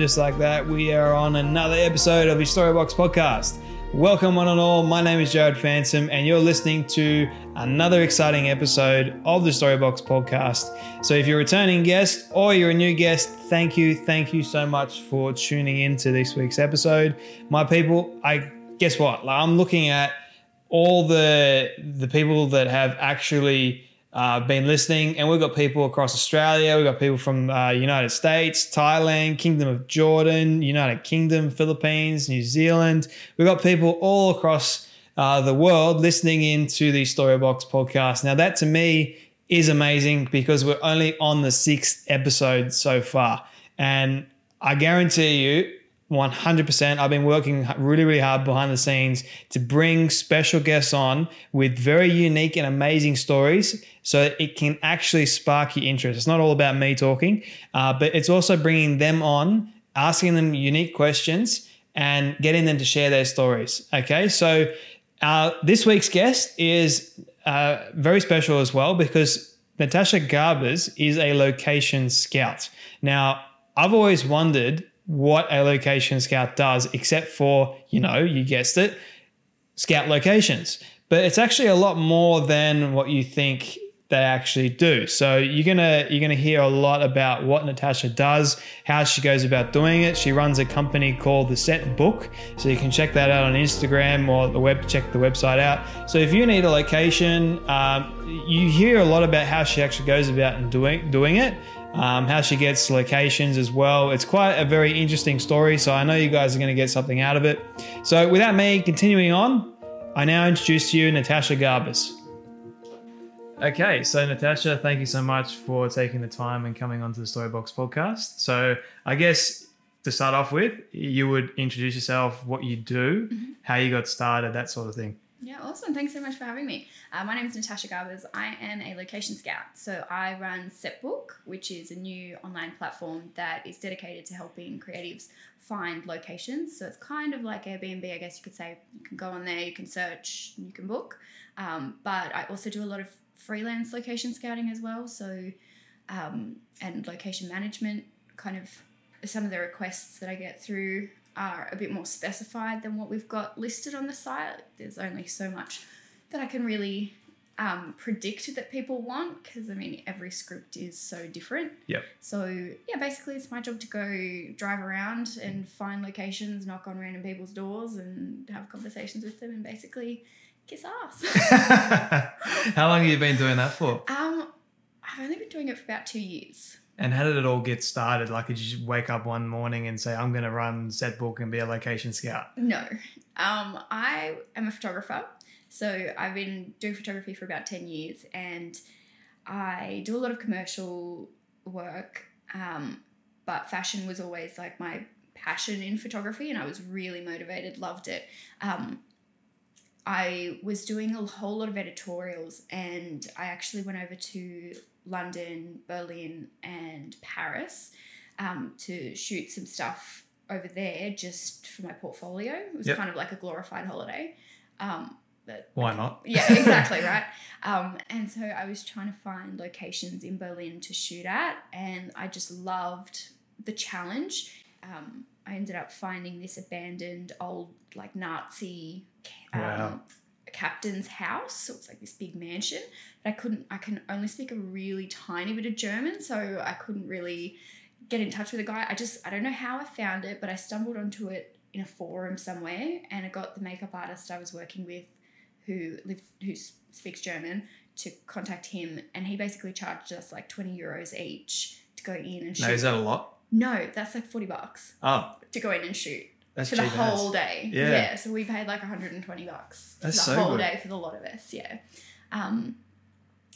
Just like that, we are on another episode of the Storybox Podcast. Welcome, one and all. My name is Jarred Fansom, and you're listening to another exciting episode of the Storybox Podcast. So, if you're a returning guest or you're a new guest, thank you, thank you so much for tuning in to this week's episode. My people, I guess what? Like, I'm looking at all the the people that have actually uh, been listening, and we've got people across Australia, we've got people from uh, United States, Thailand, Kingdom of Jordan, United Kingdom, Philippines, New Zealand. We've got people all across uh, the world listening into the Storybox podcast. Now, that to me is amazing because we're only on the sixth episode so far, and I guarantee you 100%. I've been working really, really hard behind the scenes to bring special guests on with very unique and amazing stories so it can actually spark your interest. It's not all about me talking, uh, but it's also bringing them on, asking them unique questions, and getting them to share their stories. Okay, so uh, this week's guest is uh, very special as well because Natasje Garbers is a location scout. Now, I've always wondered what a location scout does, except for, you know, you guessed it, scout locations. But it's actually a lot more than what you think they actually do. So you're gonna you're gonna hear a lot about what Natasje does, how she goes about doing it. She runs a company called the Set Book, so you can check that out on Instagram or the web. Check the website out. So if you need a location, um, you hear a lot about how she actually goes about and doing doing it um, how she gets locations as well. It's quite a very interesting story, so I know you guys are going to get something out of it. So, without me continuing on, I now introduce to you Natasje Garbers. Okay, so Natasje, thank you so much for taking the time and coming onto the Storybox podcast. So, I guess to start off with, you would introduce yourself, what you do, mm-hmm. how you got started, that sort of thing. Yeah, awesome. Thanks so much for having me. Uh, my name is Natasje Garbers. I am a location scout. So I run Setbook, which is a new online platform that is dedicated to helping creatives find locations. So it's kind of like Airbnb, I guess you could say. You can go on there, you can search, you can book. Um, but I also do a lot of freelance location scouting as well. So, um, and location management, kind of some of the requests that I get through are a bit more specified than what we've got listed on the site. There's only so much that I can really um, predict that people want because I mean every script is so different. Yep. So yeah, basically it's my job to go drive around and find locations, knock on random people's doors, and have conversations with them, and basically kiss ass. How long have you been doing that for? Um, I've only been doing it for about two years. And how did it all get started? Like, did you wake up one morning and say, I'm going to run set book and be a location scout? No. Um, I am a photographer. So I've been doing photography for about 10 years and I do a lot of commercial work. Um, but fashion was always like my passion in photography and I was really motivated, loved it. Um, I was doing a whole lot of editorials and I actually went over to London, Berlin, and Paris um, to shoot some stuff over there just for my portfolio. It was yep. kind of like a glorified holiday. Um, but Why not? Yeah, exactly, right? Um, and so I was trying to find locations in Berlin to shoot at, and I just loved the challenge. Um, I ended up finding this abandoned old, like Nazi um, wow captain's house. So it's like this big mansion. But I couldn't, I can only speak a really tiny bit of German, so I couldn't really get in touch with a guy. I just I don't know how I found it, but I stumbled onto it in a forum somewhere, and I got the makeup artist I was working with, who lived who speaks German, to contact him, and he basically charged us like twenty euros each to go in and shoot. No, is that a lot? no, that's like forty bucks Oh, to go in and shoot that's for the whole day. Yeah. so we paid like 120 bucks That's for the so whole good. day for the lot of us. Yeah. Um,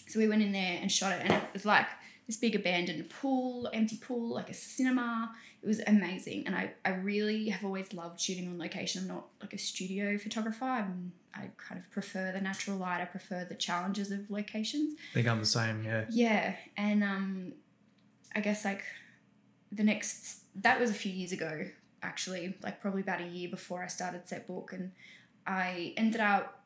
so we went in there and shot it, and it was like this big abandoned pool, empty pool, like a cinema. It was amazing, and I, I really have always loved shooting on location. I'm not like a studio photographer. I'm, I kind of prefer the natural light. I prefer the challenges of locations. I think I'm the same. Yeah. Yeah, and um, I guess like the next that was a few years ago actually, like probably about a year before I started Set Book, and I ended up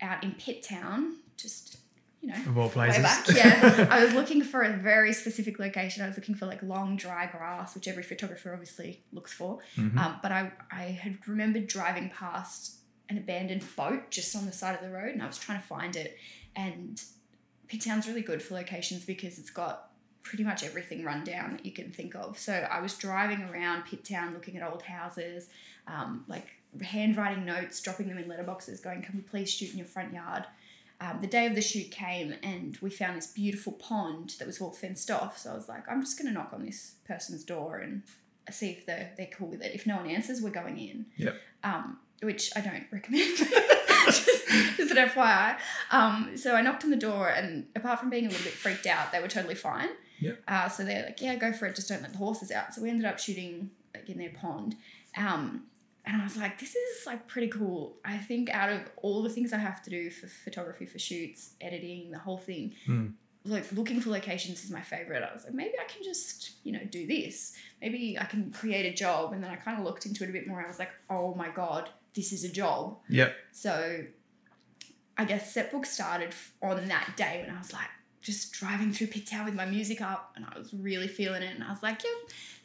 out in Pitt Town, just you know. Of all places. Way back, yeah. I was looking for a very specific location. I was looking for like long, dry grass, which every photographer obviously looks for. Mhm. Um, but I, I had remembered driving past an abandoned boat just on the side of the road, and I was trying to find it. And Pitt Town's really good for locations because it's got pretty much everything run down that you can think of. So I was driving around Pitt Town looking at old houses, um, like handwriting notes, dropping them in letterboxes, going, "Can we please shoot in your front yard?" Um, the day of the shoot came, and we found this beautiful pond that was all fenced off. So I was like, "I'm just going to knock on this person's door and see if they're they're cool with it. If no one answers, we're going in." Yep. Um, which I don't recommend. just, just an FYI. Um, so I knocked on the door, and apart from being a little bit freaked out, they were totally fine. Yep. Uh, so they're like, yeah, go for it. Just don't let the horses out. So we ended up shooting like in their pond. Um, and I was like, this is like pretty cool. I think out of all the things I have to do for photography, for shoots, editing, the whole thing, Hmm. like looking for locations is my favorite. I was like, maybe I can just, you know, do this. Maybe I can create a job. And then I kind of looked into it a bit more. I was like, oh my God, this is a job. Yep. So I guess Setbook started on that day when I was like just driving through Pitt Town with my music up and I was really feeling it and I was like, yep,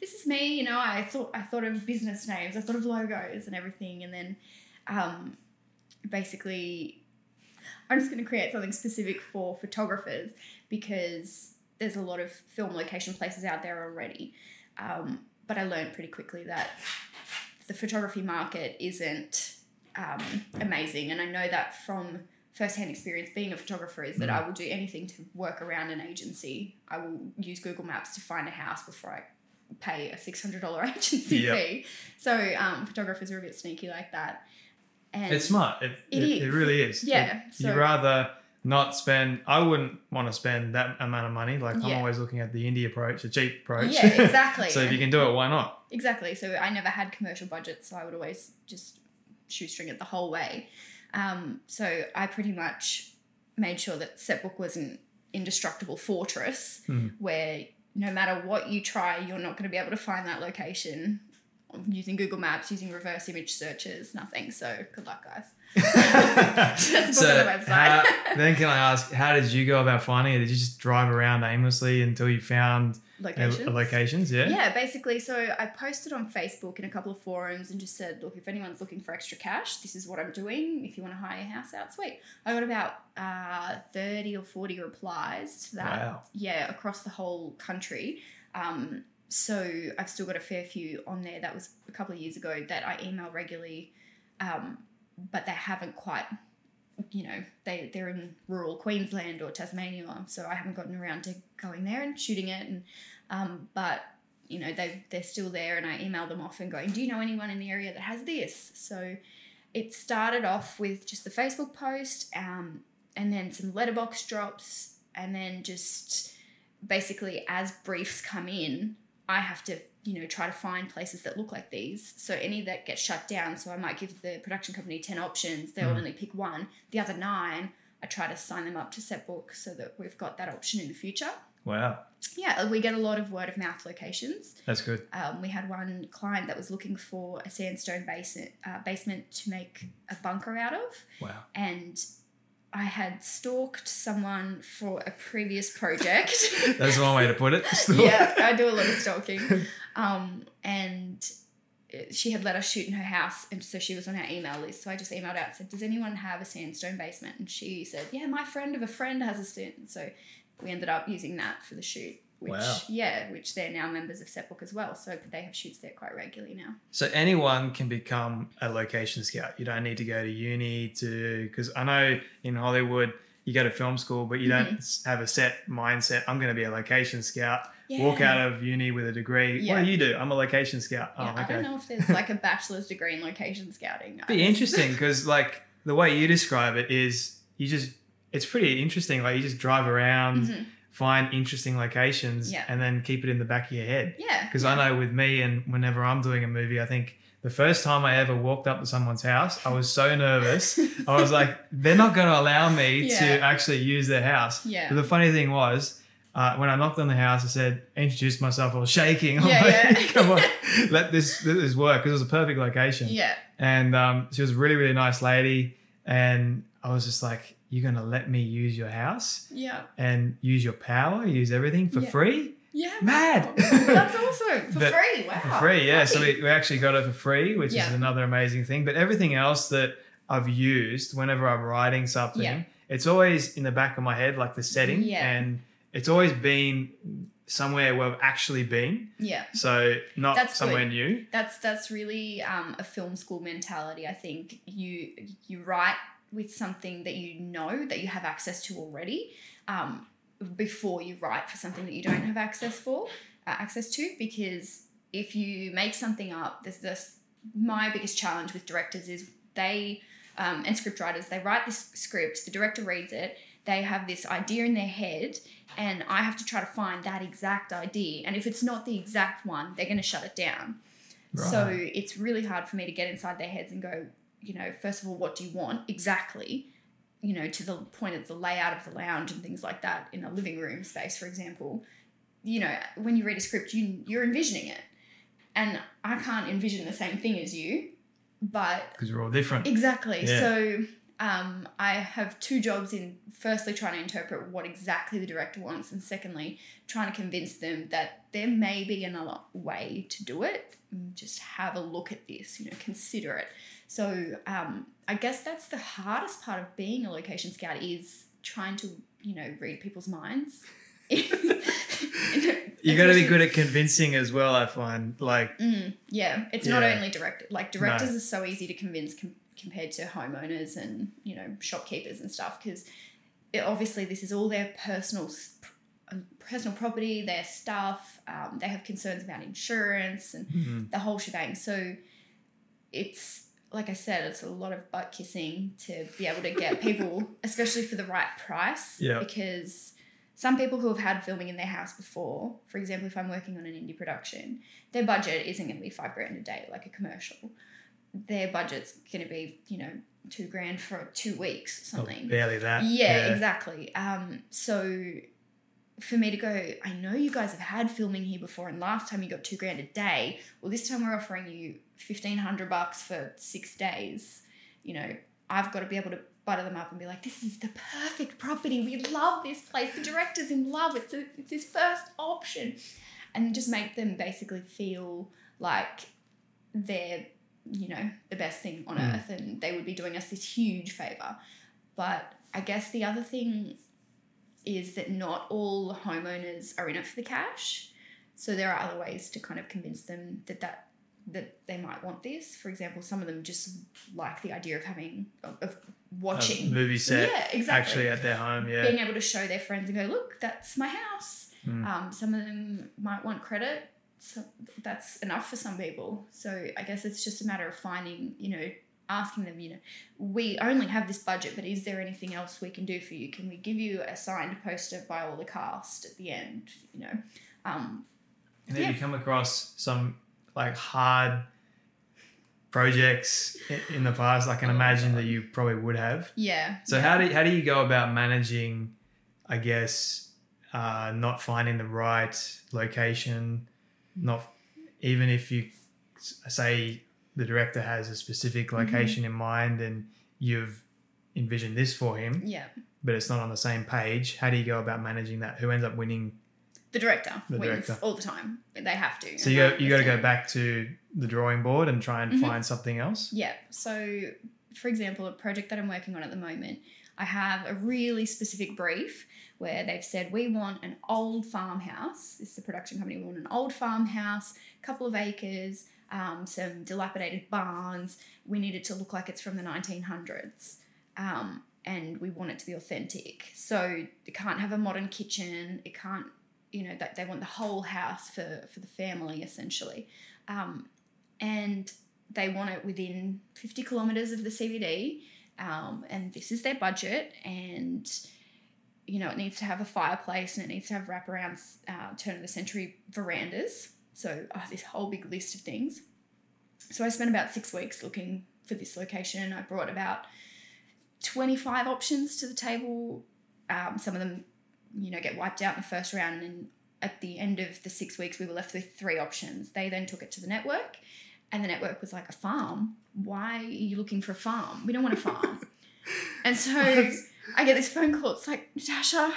this is me, you know, I thought I thought of business names, I thought of logos and everything and then um basically I'm just going to create something specific for photographers because there's a lot of film location places out there already. Um, but I learned pretty quickly that the photography market isn't um, amazing. And I know that from firsthand experience being a photographer is that I will do anything to work around an agency. I will use Google Maps to find a house before I pay a $600 agency Yep. fee. So um, photographers are a bit sneaky like that. And It's smart. It, It it, is. it really is. Yeah, so- you'd rather not spend. I wouldn't want to spend that amount of money. Like I'm always looking at the indie approach, the cheap approach. Yeah, exactly. so if you can do it, why not? Exactly. So I never had commercial budgets, so I would always just shoestring it the whole way. Um, so I pretty much made sure that Setbook was an indestructible fortress Hmm. where no matter what you try, you're not going to be able to find that location using Google Maps, using reverse image searches, nothing. So good luck, guys. Just book the website. how- then can I ask, how did you go about finding it? Did you just drive around aimlessly until you found Locations. locations? Yeah. Yeah, basically. So I posted on Facebook in a couple of forums and just said, look, if anyone's looking for extra cash, this is what I'm doing. If you want to hire a house out, sweet. I got about uh, 30 or 40 replies to that. Wow. Yeah, across the whole country. Um, so I've still got a fair few on there. That was a couple of years ago that I email regularly, um, but they haven't quite. You know, they they're in rural Queensland or Tasmania, so I haven't gotten around to going there and shooting it. And um, but you know they they're still there, and I email them often, going, "Do you know anyone in the area that has this?" So it started off with just the Facebook post, um, and then some letterbox drops, and then just basically as briefs come in, I have to you know try to find places that look like these. So any that get shut down, so I might give the production company ten options, they'll Mm. only pick one. The other nine, I try to sign them up to set Setbook so that we've got that option in the future. Wow. Yeah, we get a lot of word of mouth locations. That's good. Um, we had one client that was looking for a sandstone basement, uh, basement to make a bunker out of, Wow. and I had stalked someone for a previous project. That's one way to put it. yeah, I do a lot of stalking. Um, and she had let us shoot in her house, and so she was on our email list. So I just emailed out and said, "Does anyone have a sandstone basement?" And she said, "Yeah, my friend of a friend has a sand." So we ended up using that for the shoot. Which Wow. yeah, which they're now members of Setbook as well. So they have shoots there quite regularly now. So anyone can become a location scout. You don't need to go to uni to because I know in Hollywood you go to film school, but you don't Mm-hmm. s- have a set mindset. I'm going to be a location scout. Walk out of uni with a degree. What do you do? I'm a location scout. Yeah, oh, I okay. don't know if there's like a bachelor's degree in location scouting. Be interesting because like the way you describe it is you just it's pretty interesting. Like you just drive around, Mhm. Find interesting locations, Yeah. and then keep it in the back of your head. Yeah. Because I know with me and whenever I'm doing a movie, I think the first time I ever walked up to someone's house, I was so nervous. I was like, they're not going to allow me to actually use their house. Yeah. But the funny thing was, uh, when I knocked on the house, I said, introduced myself. I was shaking. I'm Yeah, like, yeah. come on, let this let this work because it was a perfect location. Yeah. And um, she was a really really nice lady, and I was just like, you're going to let me use your house Yeah. and use your power, use everything for Yeah. free. Yeah. Mad. That's awesome. For But- free. Wow. For free, yeah. So we, we actually got it for free, which Yeah. is another amazing thing. But everything else that I've used whenever I'm writing something, Yeah. it's always in the back of my head, like the setting. Yeah. And it's always been somewhere where I've actually been. yeah. So not That's somewhere good. new. That's that's really um, a film school mentality. I think you you write with something that you know that you have access to already um, before you write for something that you don't have access for uh, access to because if you make something up, there's this my biggest challenge with directors is they um, and script writers they write this script, the director reads it, they have this idea in their head, and I have to try to find that exact idea. And if it's not the exact one, they're going to shut it down. So it's really hard for me to get inside their heads and go, you know, first of all, what do you want exactly? You know, to the point of the layout of the lounge and things like that in a living room space, for example. You know, when you read a script, you you're envisioning it, and I can't envision the same thing as you, but Because we're all different. Exactly. Yeah. So um, I have two jobs in firstly trying to interpret what exactly the director wants, and secondly trying to convince them that there may be another way to do it. Just have a look at this, you know, consider it. So um, I guess that's the hardest part of being a location scout is trying to, you know, read people's minds. You got to be good at convincing as well, I find. Like, Mm, yeah, it's not only direct. Like directors No. are so easy to convince com- compared to homeowners and you know shopkeepers and stuff because obviously this is all their personal um, personal property, their stuff. Um, they have concerns about insurance and mhm. the whole shebang. So it's like I said, it's a lot of butt kissing to be able to get people, especially for the right price. Yeah. Because some people who have had filming in their house before, for example, if I'm working on an indie production, their budget isn't going to be five grand a day like a commercial. Their budget's going to be, you know, two grand for two weeks, oh, something. barely that. Yeah, exactly. Um, so for me to go, I know you guys have had filming here before, and last time you got two grand a day. Well, this time we're offering you fifteen hundred bucks for six days. You know, I've got to be able to butter them up and be like, "This is the perfect property. We love this place. The director's in love. It's a, it's his first option," and just make them basically feel like they're you know the best thing on Mm. earth, and they would be doing us this huge favor. But I guess the other thing is that not all homeowners are in it for the cash. So there are other ways to kind of convince them that that that they might want this. For example, some of them just like the idea of having of, of A watching movie set Yeah, exactly. actually at their home. Yeah. Being able to show their friends and go, look, that's my house. Mm. Um, some of them might want credit. So that's enough for some people. So I guess it's just a matter of finding, you know, asking them, you know, we only have this budget, but is there anything else we can do for you? Can we give you a signed poster by all the cast at the end? You know, um, And have Yeah. you come across some like hard projects in the past? I can imagine that you probably would have. yeah. So yeah. how do how do you go about managing, I guess, uh, not finding the right location, not even if you say the director has a specific Mm-hmm. location in mind and you've envisioned this for him, yeah. but it's not on the same page. How do you go about managing that? Who ends up winning? The director The wins director. all the time. They have to. So you go, you got to go back to the drawing board and try and Mhm. find something else. Yeah. So, for example, a project that I'm working on at the moment, I have a really specific brief where they've said we want an old farmhouse. This is the production company. We want an old farmhouse, a couple of acres, um, some dilapidated barns. We need it to look like it's from the 1900s. Um, and we want it to be authentic. So it can't have a modern kitchen. It can't, you know, that they want the whole house for for the family essentially, um, and they want it within 50 kilometers of the CBD. Um, and this is their budget, and you know it needs to have a fireplace and it needs to have wraparound uh, turn of the century verandas. So oh, this whole big list of things. So I spent about six weeks looking for this location. I brought about 25 options to the table. Um, some of them, you know, get wiped out in the first round, and at the end of the six weeks, we were left with three options. They then took it to the network, and the network was like, "A farm? Why are you looking for a farm? We don't want a farm." and so I get this phone call. It's like, Natasje,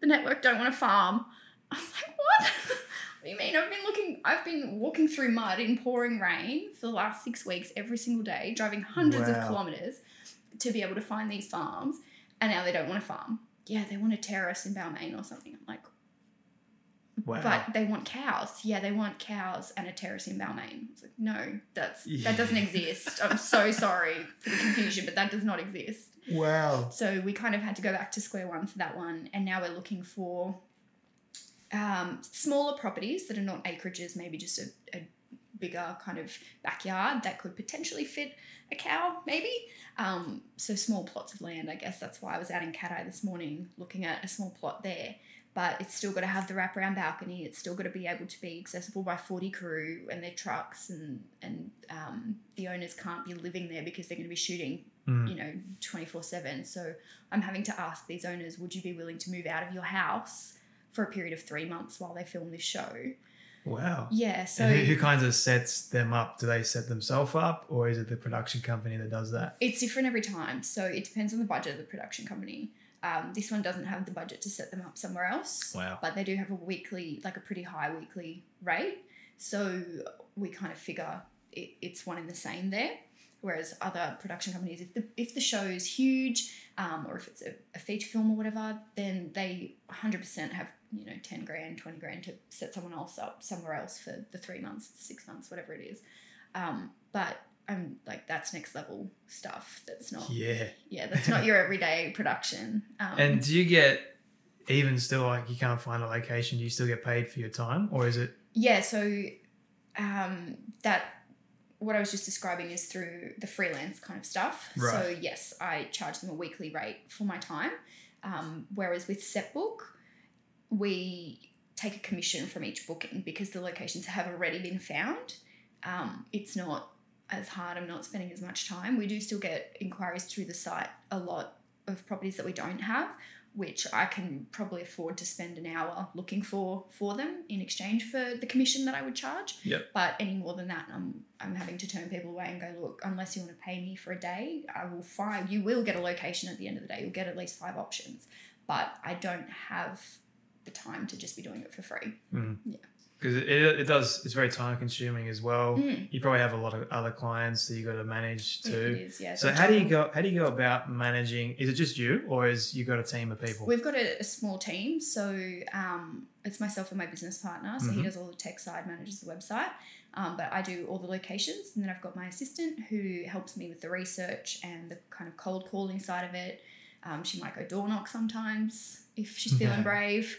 the network don't want to farm. I was like, what? what do you mean? I've been looking, I've been walking through mud in pouring rain for the last six weeks every single day, driving hundreds Wow. of kilometers to be able to find these farms, and now they don't want to farm. Yeah, they want a terrace in Balmain or something. I'm like, Wow. but they want cows. Yeah, they want cows and a terrace in Balmain. It's like, no, that's Yeah. that doesn't exist. I'm so sorry for the confusion, but that does not exist. wow. So we kind of had to go back to square one for that one, and now we're looking for um, smaller properties that are not acreages, maybe just a, a bigger kind of backyard that could potentially fit a cow, maybe. Um, so small plots of land, I guess that's why I was out in Cattai this morning looking at a small plot there. But it's still got to have the wraparound balcony. It's still got to be able to be accessible by 40 crew and their trucks, and and um, the owners can't be living there because they're going to be shooting Mm. you know 24 7 so i'm having to ask these owners would you be willing to move out of your house for a period of three months while they film this show Wow. yeah so who, who kinds of sets them up? Do they set themselves up, or is it the production company that does that? it's different every time so it depends on the budget of the production company um, this one doesn't have the budget to set them up somewhere else Wow. but they do have a weekly like a pretty high weekly rate. So we kind of figure it, it's one and the same there. Whereas other production companies if the if the show is huge um, or if it's a, a feature film or whatever then they 100% have you know 10 grand 20 grand to set someone else up somewhere else for the three months six months whatever it is. Um, but i'm like that's next level stuff that's not yeah, Yeah. that's not your everyday production um, And do you get even still like you can't find a location? Do you still get paid for your time, or is it? Yeah, so um, that what I was just describing is through the freelance kind of stuff. So yes, I charge them a weekly rate for my time. Um, whereas with Setbook, we take a commission from each booking because the locations have already been found. Um, it's not as hard. I'm not spending as much time. We do still get inquiries through the site. A lot of properties that we don't have, which I can probably afford to spend an hour looking for for them in exchange for the commission that I would charge. Yep. But any more than that, I'm I'm having to turn people away and go, look, unless you want to pay me for a day, I will find you will get a location at the end of the day. You'll get at least five options, but I don't have the time to just be doing it for free. Mm-hmm. Because it, it, does. It's very time consuming as well. Mm. You probably have a lot of other clients that you got to manage too. is, yeah. So how do you go? How do you go about managing? Is it just you, or is you got a team of people? We've got a, a small team, so um, it's myself and my business partner. So he Mhm. does all the tech side, manages the website, um, but I do all the locations, and then I've got my assistant who helps me with the research and the kind of cold calling side of it. Um, she might go door knock sometimes if she's feeling brave.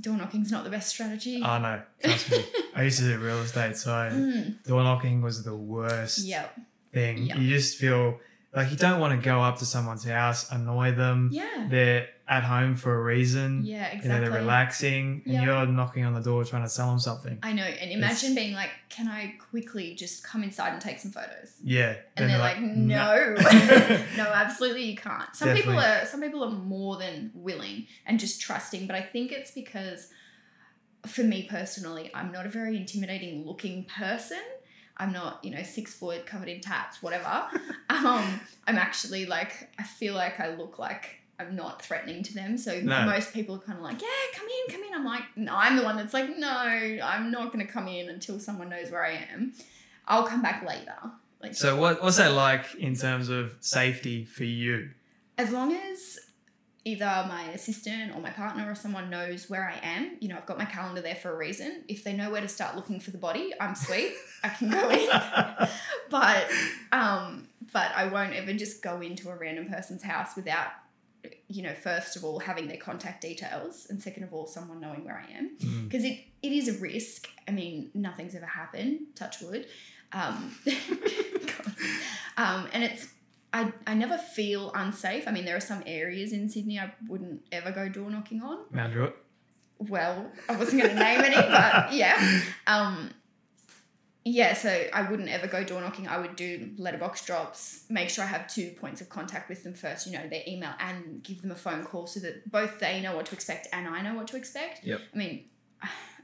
Door knocking's not the best strategy. Oh no, trust me. I used to do real estate, so Mm, door knocking was the worst yep. thing. Yeah. You just feel like you don't want to go up to someone's house, annoy them. Yeah. They're at home for a reason. Yeah, You know, exactly. they're relaxing, and Yeah. you're knocking on the door trying to sell them something. I know. And imagine being like, can I quickly just come inside and take some photos? Yeah, and then they're like, no, no, absolutely you can't. Some people are some people are more than willing and just trusting, but I think it's because for me personally, I'm not a very intimidating looking person. I'm not, you know, six foot covered in tats, whatever. um, I'm actually like, I feel like I look like I'm not threatening to them. So No. most people are kind of like, yeah, come in, come in. I'm like, no, I'm the one that's like, no, I'm not going to come in until someone knows where I am. I'll come back later. Like, So what, what's that like in terms of safety for you? as long as either my assistant or my partner or someone knows where I am. You know, I've got my calendar there for a reason. If they know where to start looking for the body, I'm sweet. I can go in. but um, but I won't ever just go into a random person's house without you know, first of all, having their contact details, and second of all, someone knowing where I am, Mm. because it, it is a risk. I mean, nothing's ever happened, touch wood. Um, um, and it's, I, I never feel unsafe. I mean, there are some areas in Sydney I wouldn't ever go door knocking on. Mount Druitt. Well, I wasn't going to name any, but yeah. Um, yeah, so I wouldn't ever go door knocking. I would do letterbox drops, make sure I have two points of contact with them first, you know, their email and give them a phone call so that both they know what to expect and I know what to expect. Yep. I mean,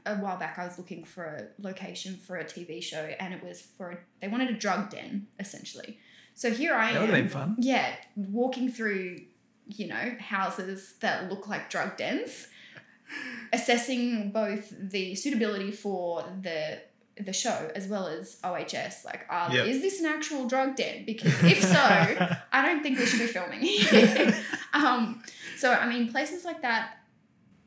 a while back I was looking for a location for a TV show and it was for, a, they wanted a drug den, essentially. So here I That am. would have been fun. Yeah, walking through, you know, houses that look like drug dens, assessing both the suitability for the the show as well as OHS. Like, uh, Yep. is this an actual drug den? Because if so, I don't think we should be filming um, so, I mean, places like that,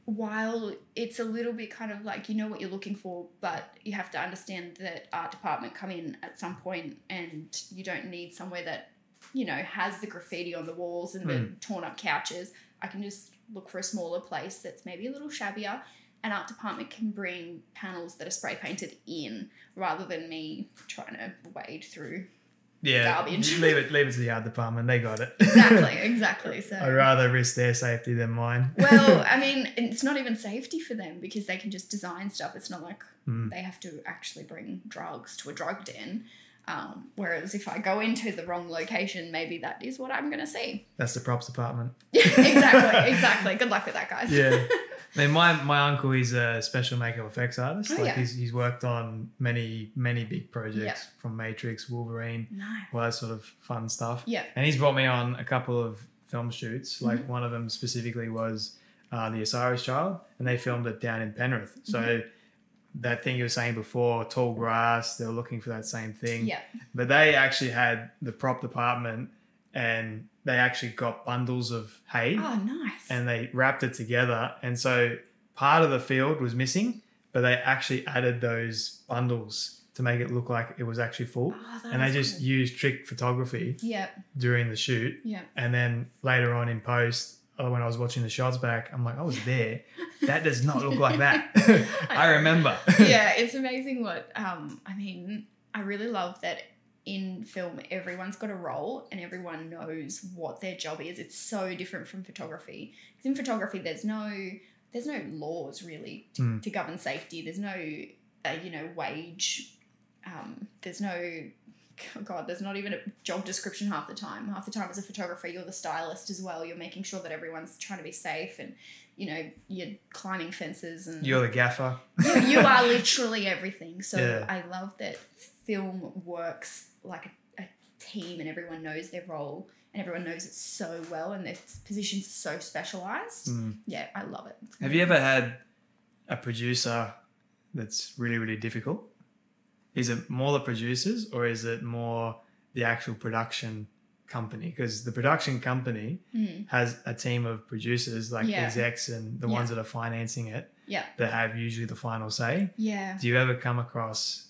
while it's a little bit kind of like you know what you're looking for, but you have to understand that art department come in at some point and you don't need somewhere that, you know, has the graffiti on the walls and the Hmm. torn up couches. I can just look for a smaller place that's maybe a little shabbier. An art department can bring panels that are spray painted in rather than me trying to wade through. Yeah, Garbage. leave it, leave it to the art department. They got it. Exactly, exactly. So I'd rather risk their safety than mine. well, I mean, it's not even safety for them because they can just design stuff. It's not like Mm. they have to actually bring drugs to a drug den. Um, whereas if I go into the wrong location, maybe that is what I'm going to see. That's the props department. exactly, exactly. Good luck with that, guys. Yeah. I mean, my, my uncle, is a special makeup effects artist. Oh, like yeah. he's, he's worked on many, many big projects from Matrix, Wolverine, Nice. all that sort of fun stuff. Yeah. And he's brought me on a couple of film shoots. Mm-hmm. Like one of them specifically was uh, The Osiris Child, and they filmed it down in Penrith. So Mm-hmm. that thing you were saying before, tall grass, they were looking for that same thing. Yeah. But they actually had the prop department and they actually got bundles of hay Oh, nice. and they wrapped it together. And so part of the field was missing, but they actually added those bundles to make it look like it was actually full. Oh, and they just used trick photography yeah, during the shoot. yeah. And then later on in post, uh, when I was watching the shots back, I'm like, I was there. That does not look like that. I remember. yeah, it's amazing what um I mean, I really love that in film everyone's got a role and everyone knows what their job is. It's so different from photography. 'Cause in photography there's no there's no laws really to, Mm. to govern safety. There's no uh, you know wage um there's no oh God, there's not even a job description half the time. Half the time, as a photographer, you're the stylist as well. You're making sure that everyone's trying to be safe, and you know you're climbing fences and You're the gaffer. you, you are literally everything. So Yeah. I love that film works like a, a team and everyone knows their role and everyone knows it so well and their positions are so specialized. Mm. Yeah, I love it. It's Have you ever had a producer that's really, really difficult? Is it more the producers or is it more the actual production company? Because the production company Mm, has a team of producers like Yeah. execs and the Yeah. ones that are financing it yeah, that have usually the final say. yeah. Do you ever come across?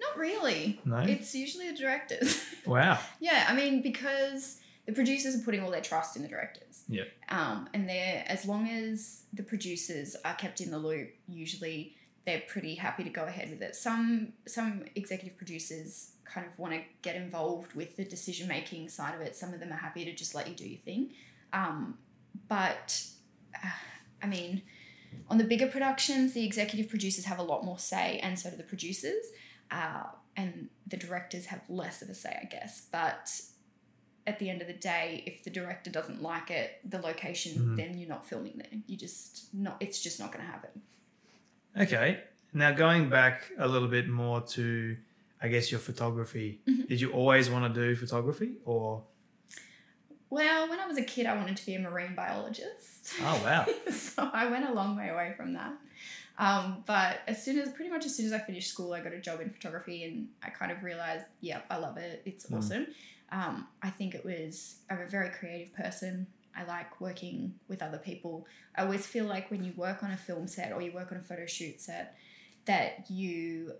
Not really. No? It's usually the directors. Wow. yeah, I mean because the producers are putting all their trust in the directors. Yeah. Um, and they're as long as the producers are kept in the loop, usually they're pretty happy to go ahead with it. Some some executive producers kind of want to get involved with the decision making side of it. Some of them are happy to just let you do your thing. Um, but uh, I mean, on the bigger productions, the executive producers have a lot more say, and so do the producers. Uh, and the directors have less of a say, I guess. But at the end of the day, if the director doesn't like it, the location, Mhm. then you're not filming there. You just not. It's just not going to happen. Okay. Now going back a little bit more to, I guess your photography. Mhm. Did you always want to do photography or? Well, when I was a kid, I wanted to be a marine biologist. Oh wow. so I went a long way away from that. Um, but as soon as, pretty much as soon as I finished school, I got a job in photography, and I kind of realized, yep, I love it. It's Mm. awesome. Um, I think it was. I'm a very creative person. I like working with other people. I always feel like when you work on a film set or you work on a photo shoot set, that you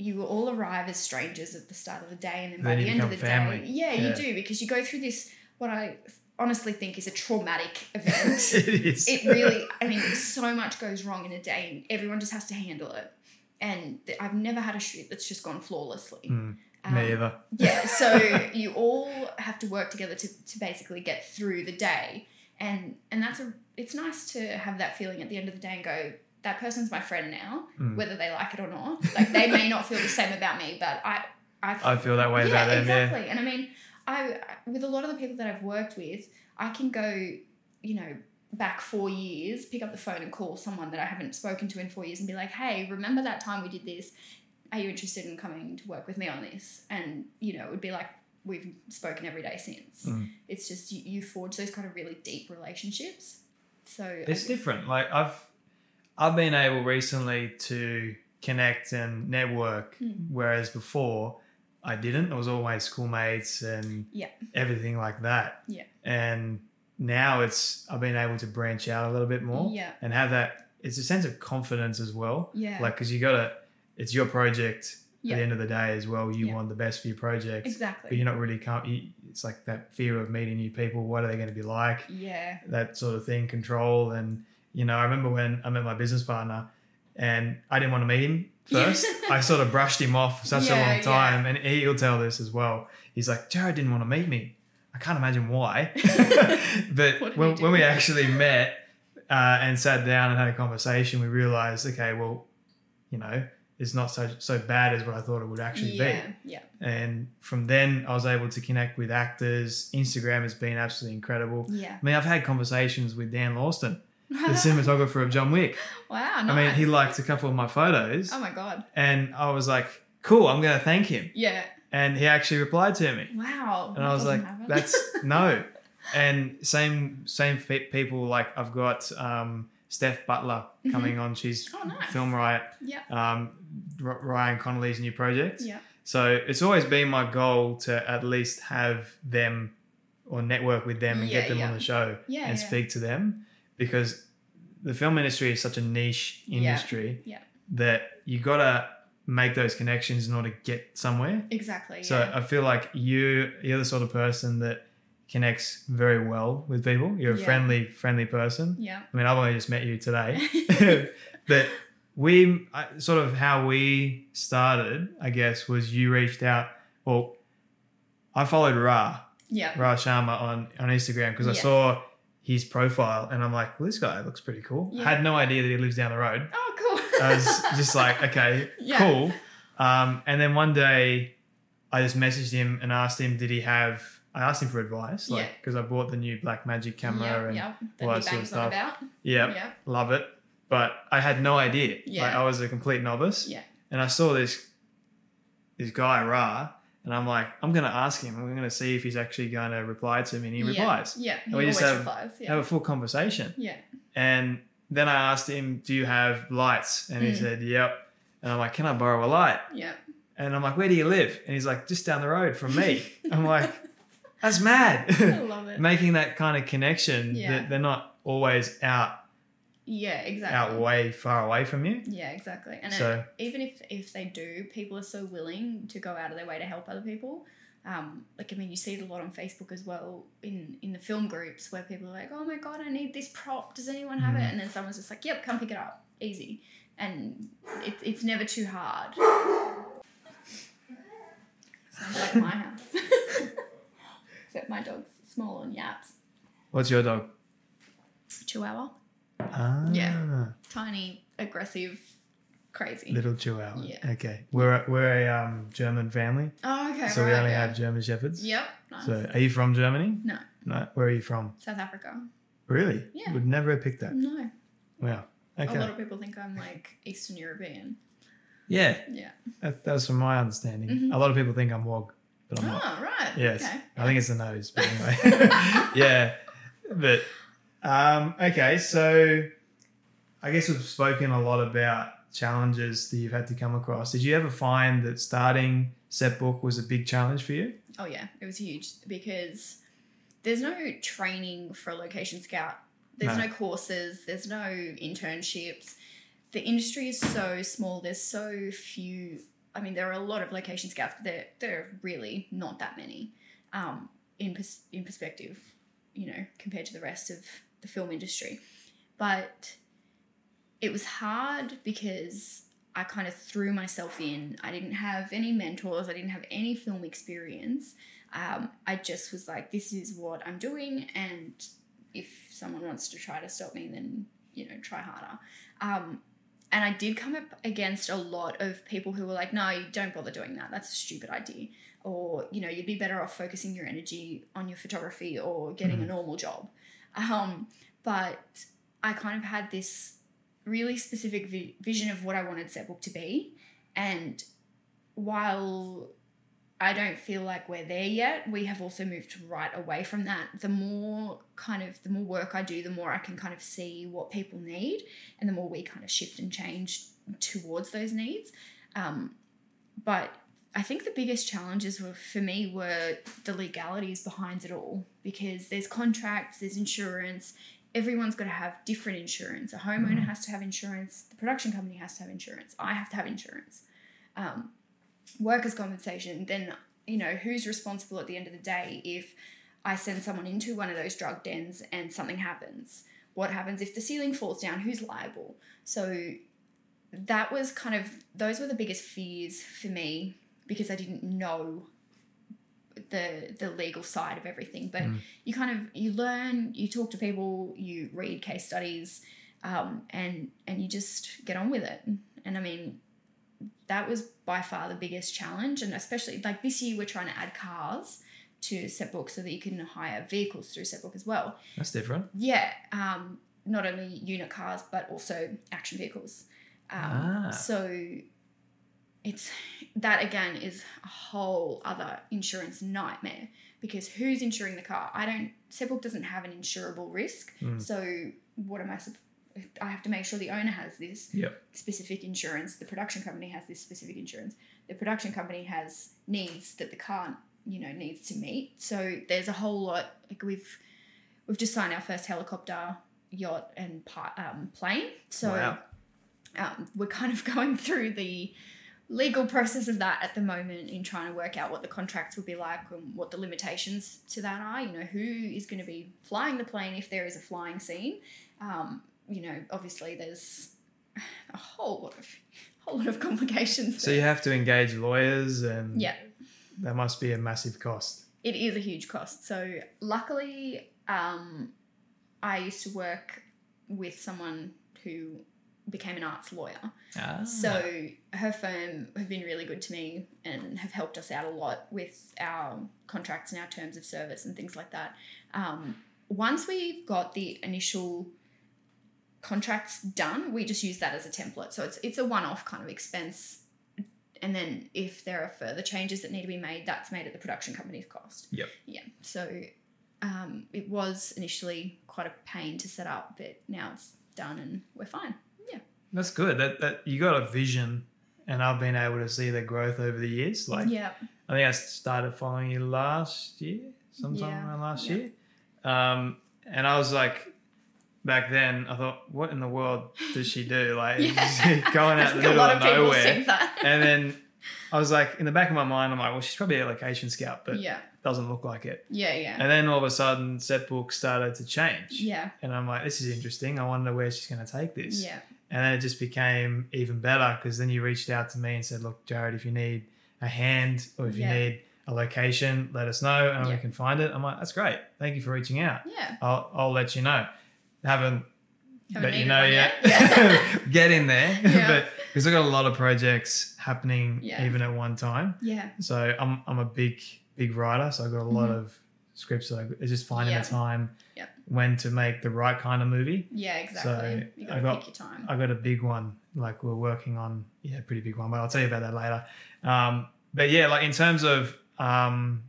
you all arrive as strangers at the start of the day, and then by the end of the family. day, yeah, Yeah. you do because you go through this what I honestly think is a traumatic event. it is. it really i mean so much goes wrong in a day and everyone just has to handle it and th- i've never had a shoot that's just gone flawlessly Mm, Um, Me either. yeah so you all have to work together to, to basically get through the day and and that's a it's nice to have that feeling at the end of the day and go that person's my friend now Mm. whether they like it or not like they may not feel the same about me but i i I feel that way yeah, about them. Yeah. exactly. And I mean, I with a lot of the people that I've worked with, I can go, you know, back four years, pick up the phone and call someone that I haven't spoken to in four years and be like, hey, remember that time we did this? Are you interested in coming to work with me on this? And you know, it would be like we've spoken every day since. Mm. It's just you, you forge those kind of really deep relationships. So It's I- different. Like I've I've been able recently to connect and network, Mm. whereas before I didn't. It was always schoolmates and Yeah. everything like that. Yeah. And now it's I've been able to branch out a little bit more Yeah. and have that. It's a sense of confidence as well. Yeah. Like because you got to. It's your project. Yeah. At the end of the day, as well, you Yeah. want the best for your project. exactly. But you're not really. Com- you, it's like that fear of meeting new people. What are they going to be like? yeah. that sort of thing, control. And, you know, I remember when I met my business partner and I didn't want to meet him first. I sort of brushed him off for such Yeah, a long yeah. time. And he'll tell this as well. He's like, Jarred didn't want to meet me. I can't imagine why. but when, when we actually met uh, and sat down and had a conversation, we realized, okay, well, you know, it's not so so bad as what I thought it would actually be. yeah. Yeah. And from then, I was able to connect with actors. Instagram has been absolutely incredible. Yeah. I mean, I've had conversations with Dan Laustsen, the cinematographer of John Wick. wow. Nice. I mean, he liked a couple of my photos, Oh my god. and I was like, "Cool, I'm going to thank him." Yeah. And he actually replied to me, Wow. and that I was like, happen. "That's no." And same same pe- people like I've got um, Steph Butler Mhm. coming on. She's Oh, nice. Film Riot, Yeah. um, R- Ryan Connolly's new project. Yeah. So it's always been my goal to at least have them or network with them and Yeah, get them yeah. on the show Yeah. and speak to them because the film industry is such a niche industry yeah. that you gotta make those connections in order to get somewhere. Exactly. So yeah. I feel like you you're the sort of person that connects very well with people. You're a Yeah. friendly, friendly person. yeah. I mean, I've only just met you today, but we sort of how we started, I guess, was you reached out. Well, I followed Ra yeah. Ra Sharma on on Instagram because I saw his profile and I'm like, well, this guy looks pretty cool. Yeah. Had no idea that he lives down the road. Oh, cool. I was just like, okay, Yeah. cool. Um, and then one day, I just messaged him and asked him, did he have? I asked him for advice, like Yeah. because I bought the new Blackmagic camera yeah, and yeah. all That sort of stuff. yeah, Yeah. love it. But I had no idea. Like Yeah. I was a complete novice. Yeah. And I saw this this guy Ra, and I'm like, I'm gonna ask him. I'm gonna see if he's actually going to reply to me, and he yeah. replies. Yeah. He we always just have- replies. Yeah. Have a full conversation. yeah. And then I asked him, "Do you have lights?" And he Mm. said, "Yep." And I'm like, "Can I borrow a light?" Yeah. And I'm like, "Where do you live?" And he's like, "Just down the road from me." I'm like, "That's mad." I love it. Making that kind of connection Yeah. that they're not always out Yeah. Exactly. out way far away from you. Yeah, exactly. And So- it, even if if they do, people are so willing to go out of their way to help other people. Um, like I mean, you see it a lot on Facebook as well in in the film groups where people are like, "Oh my god, I need this prop. Does anyone have it?" Mhm. And then someone's just like, "Yep, come pick it up, easy." And it, it's never too hard. Sounds like my house, except my dog's small and yaps. What's your dog? Chihuahua, Ah, Yeah. tiny, aggressive, crazy. Little Chihuahua. Yeah. Okay. We're a, we're a um, German family, Oh, okay. so we only yeah. have German shepherds. Yep. Nice. So, are you from Germany? No. No. Where are you from? South Africa. Really? Yeah. Would never have picked that. No. Wow. Okay. A lot of people think I'm like Eastern European. Yeah. Yeah. That, that was from my understanding. Mhm. A lot of people think I'm Wog, but I'm not. Oh, right. Yes. Okay. I think it's the nose, but anyway. yeah. But um, okay, so I guess we've spoken a lot about challenges that you've had to come across. Did you ever find that starting Set Book was a big challenge for you? Oh, yeah. It was huge because there's no training for a location scout. There's No. no. courses. There's no internships. The industry is so small. There's so few. I mean, there are a lot of location scouts, but there there are really not that many. Um, in pers- in perspective, you know, compared to the rest of the film industry, but it was hard because I kind of threw myself in. I didn't have any mentors. I didn't have any film experience. Um, I just was like, this is what I'm doing, and if someone wants to try to stop me, then you know, try harder. Um, and I did come up against a lot of people who were like, no, you don't bother doing that. That's a stupid idea. Or, you know, you'd be better off focusing your energy on your photography or getting a normal job. Um, but I kind of had this really specific vi- vision of what I wanted Setbook to be. And while I don't feel like we're there yet, we have also moved right away from that. The more kind of the more work I do, the more I can kind of see what people need, and the more we kind of shift and change towards those needs. Um, but I think the biggest challenges were for me were the legalities behind it all because there's contracts, there's insurance. Everyone's got to have different insurance. A homeowner has to have insurance. The production company has to have insurance. I have to have insurance. Um, workers' compensation. Then you know who's responsible at the end of the day if I send someone into one of those drug dens and something happens. What happens if the ceiling falls down? Who's liable? So that was kind of those were the biggest fears for me because I didn't know the the legal side of everything. But you kind of you learn, you talk to people, you read case studies, um, and and you just get on with it. And I mean, that was by far the biggest challenge, and especially like this year we're trying to add cars to Setbook so that you can hire vehicles through Setbook as well. That's different. Yeah, um, not only unit cars but also action vehicles. Um, Ah. So it's that again is a whole other insurance nightmare because who's insuring the car? I don't. Setbook doesn't have an insurable risk. Mm. So what am I? I have to make sure the owner has this Yep. specific insurance. The production company has this specific insurance. The production company has needs that the car, you know, needs to meet. So there's a whole lot. Like we've we've just signed our first helicopter, yacht, and um, plane. So Wow. um, we're kind of going through the legal process of that at the moment in trying to work out what the contracts will be like and what the limitations to that are. You know, who is going to be flying the plane if there is a flying scene. Um, you know, obviously there's a whole lot of whole lot of complications. So you have to engage lawyers, and yeah, that must be a massive cost. it is a huge cost. So luckily, um, I used to work with someone who became an arts lawyer. Ah. So her firm have been really good to me and have helped us out a lot with our contracts and our terms of service and things like that. Um, once we've got the initial contracts done, we just use that as a template. So it's it's a one-off kind of expense. And then if there are further changes that need to be made, that's made at the production company's cost. Yep. Yeah. So um, it was initially quite a pain to set up, but now it's done and we're fine. That's good. That that you got a vision, and I've been able to see the growth over the years. Like yeah. I think I started following you last year, sometime Yeah, around last yeah. year. Um, and I was like, back then, I thought, what in the world does she do? Like, Yeah. going out in the middle of of nowhere. and then I was like, in the back of my mind, I'm like, well, she's probably a location scout, but yeah, doesn't look like it. yeah, yeah, And then all of a sudden, Setbook started to change. yeah, And I'm like, this is interesting. I wonder where she's going to take this. yeah, And then it just became even better because then you reached out to me and said, look, Jarred, if you need a hand or if you Yeah. need a location, let us know and Yeah. we can find it. I'm like, that's great. Thank you for reaching out. yeah. I'll, I'll let you know. Haven't Haven't let you know yet. yet. Get in there. Yeah. but because I've got a lot of projects happening even at one time. yeah, So I'm, I'm a big, big writer. So I've got a lot Mhm. of scripts. So it's just finding the time Yeah. When to make the right kind of movie. yeah, exactly. So, you I gotta got- pick your time. I got a big one. Like we're working on, yeah, pretty big one. But I'll tell you about that later. Um, but yeah, like in terms of um,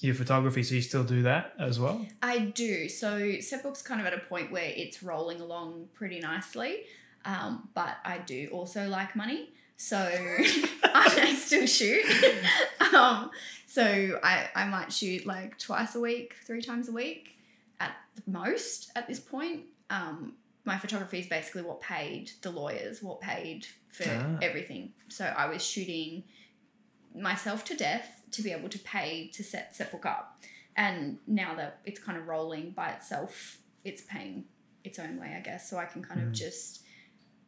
your photography, so you still do that as well. I do. So Setbook's kind of at a point where it's rolling along pretty nicely, um, but I do also like money. So I still shoot. um, so I, I might shoot like twice a week, three times a week at the most at this point. Um, my photography is basically what paid the lawyers, what paid for Ah. everything. So I was shooting myself to death to be able to pay to set Setbook up. And now that it's kind of rolling by itself, it's paying its own way, I guess. So I can kind of just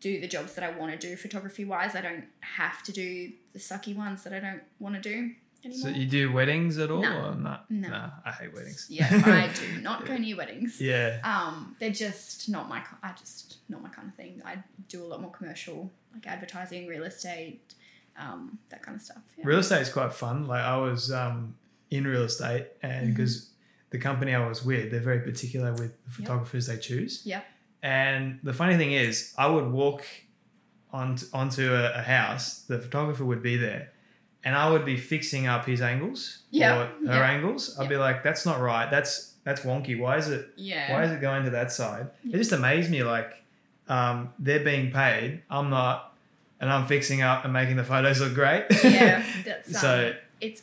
do the jobs that I want to do photography wise. I don't have to do the sucky ones that I don't want to do anymore. So you do weddings at all No. or not? No. Nah, I hate weddings. yeah, I do not go near weddings. Yeah. Um, they're just not my. I just not my kind of thing. I do a lot more commercial, like advertising, real estate, um, that kind of stuff. Yeah. Real estate is quite fun. Like I was um, in real estate, and Mm-hmm. because the company I was with, they're very particular with the photographers they choose. Yep. And the funny thing is, I would walk on onto a, a house. The photographer would be there, and I would be fixing up his angles Yeah, or her yeah, angles. I'd yeah. be like, "That's not right. That's that's wonky. Why is it? Yeah. Why is it going to that side?" It just amazed me. Like um, they're being paid, I'm not, and I'm fixing up and making the photos look great. yeah. That's, um, So- it's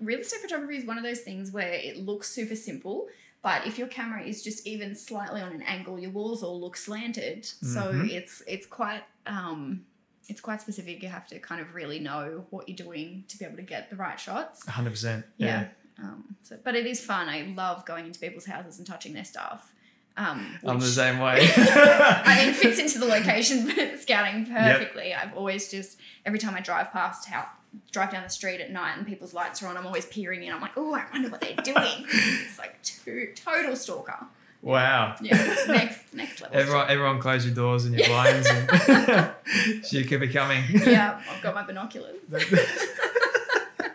real estate photography is one of those things where it looks super simple, but if your camera is just even slightly on an angle, your walls all look slanted. So Mhm. it's it's quite um, it's quite specific. You have to kind of really know what you're doing to be able to get the right shots. Hundred percent. Yeah. Um, so, but it is fun. I love going into people's houses and touching their stuff. Um, I'm the same way. I mean, fits into the location scouting perfectly. I've always just every time I drive past how drive down the street at night and people's lights are on, I'm always peering in. I'm like, oh, I wonder what they're doing. it's like to, total stalker. Wow. Yeah, next next level. Everyone, everyone, close your doors and your blinds, and she could be coming. Yeah, I've got my binoculars. that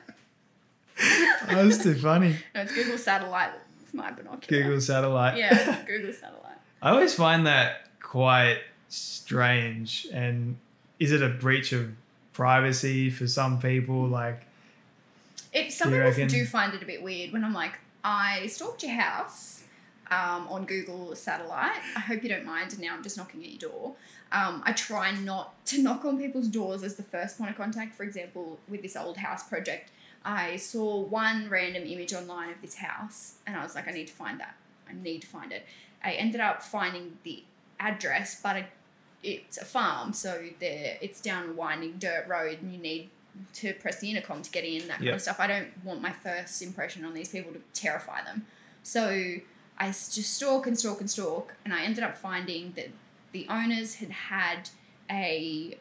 was too funny. No, it's Google Satellite. It's my binocular. Google satellite. Yeah, Google Satellite. I always find that quite strange. And is it a breach of privacy for some people? Like, It some people do find it a bit weird when I'm like, I stalked your house um, on Google Satellite. I hope you don't mind. And now I'm just knocking at your door. Um, I try not to knock on people's doors as the first point of contact. For example, with this old house project, I saw one random image online of this house, and I was like, I need to find that. I need to find it. I ended up finding the address, but it, it's a farm, so there it's down a winding dirt road, and you need to press the intercom to get in, that kind of stuff. I don't want my first impression on these people to terrify them. So I just stalk and stalk and stalk, and I ended up finding that the owners had had a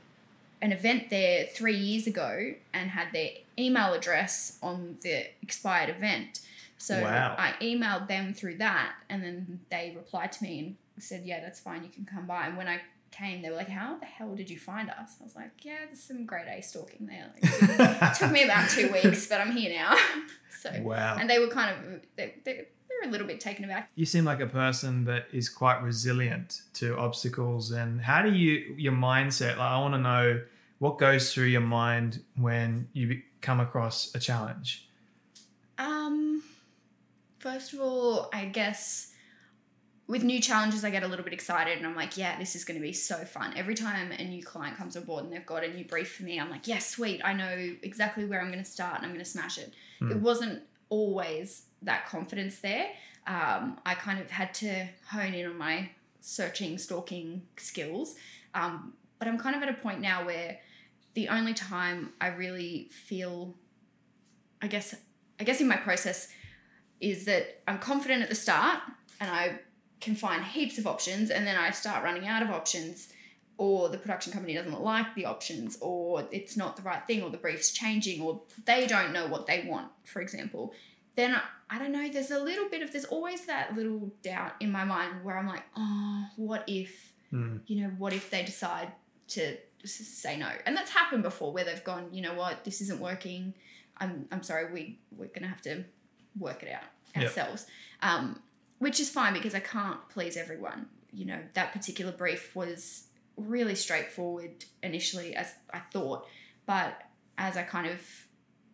an event there three years ago and had their email address on the expired event. So Wow. I emailed them through that, and then they replied to me and said, "Yeah, that's fine. You can come by." And when I came, they were like, "How the hell did you find us?" I was like, "Yeah, there's some grade A stalking there." Like, it took me about two weeks, but I'm here now. so wow. and they were kind of they, they, were a little bit taken aback. you seem like a person that is quite resilient to obstacles. And how do you, your mindset, like, I want to know what goes through your mind when you come across a challenge? Um, first of all, I guess with new challenges, I get a little bit excited and I'm like, yeah, this is going to be so fun. Every time a new client comes on board and they've got a new brief for me, I'm like, yes, sweet. I know exactly where I'm going to start and I'm going to smash it. It wasn't always that confidence there. Um, I kind of had to hone in on my searching, stalking skills. Um, but I'm kind of at a point now where the only time I really feel, I guess, I guess in my process is that I'm confident at the start and I can find heaps of options and then I start running out of options or the production company doesn't like the options or it's not the right thing or the brief's changing or they don't know what they want, for example. Then I, I don't know, there's a little bit of there's always that little doubt in my mind where I'm like, oh, what if Hmm. you know, what if they decide to say no? And that's happened before where they've gone, you know what, this isn't working. I'm, I'm sorry, we, we're going to have to work it out Yep. ourselves. Um, which is fine because I can't please everyone. You know, that particular brief was really straightforward initially, as I thought. But as I kind of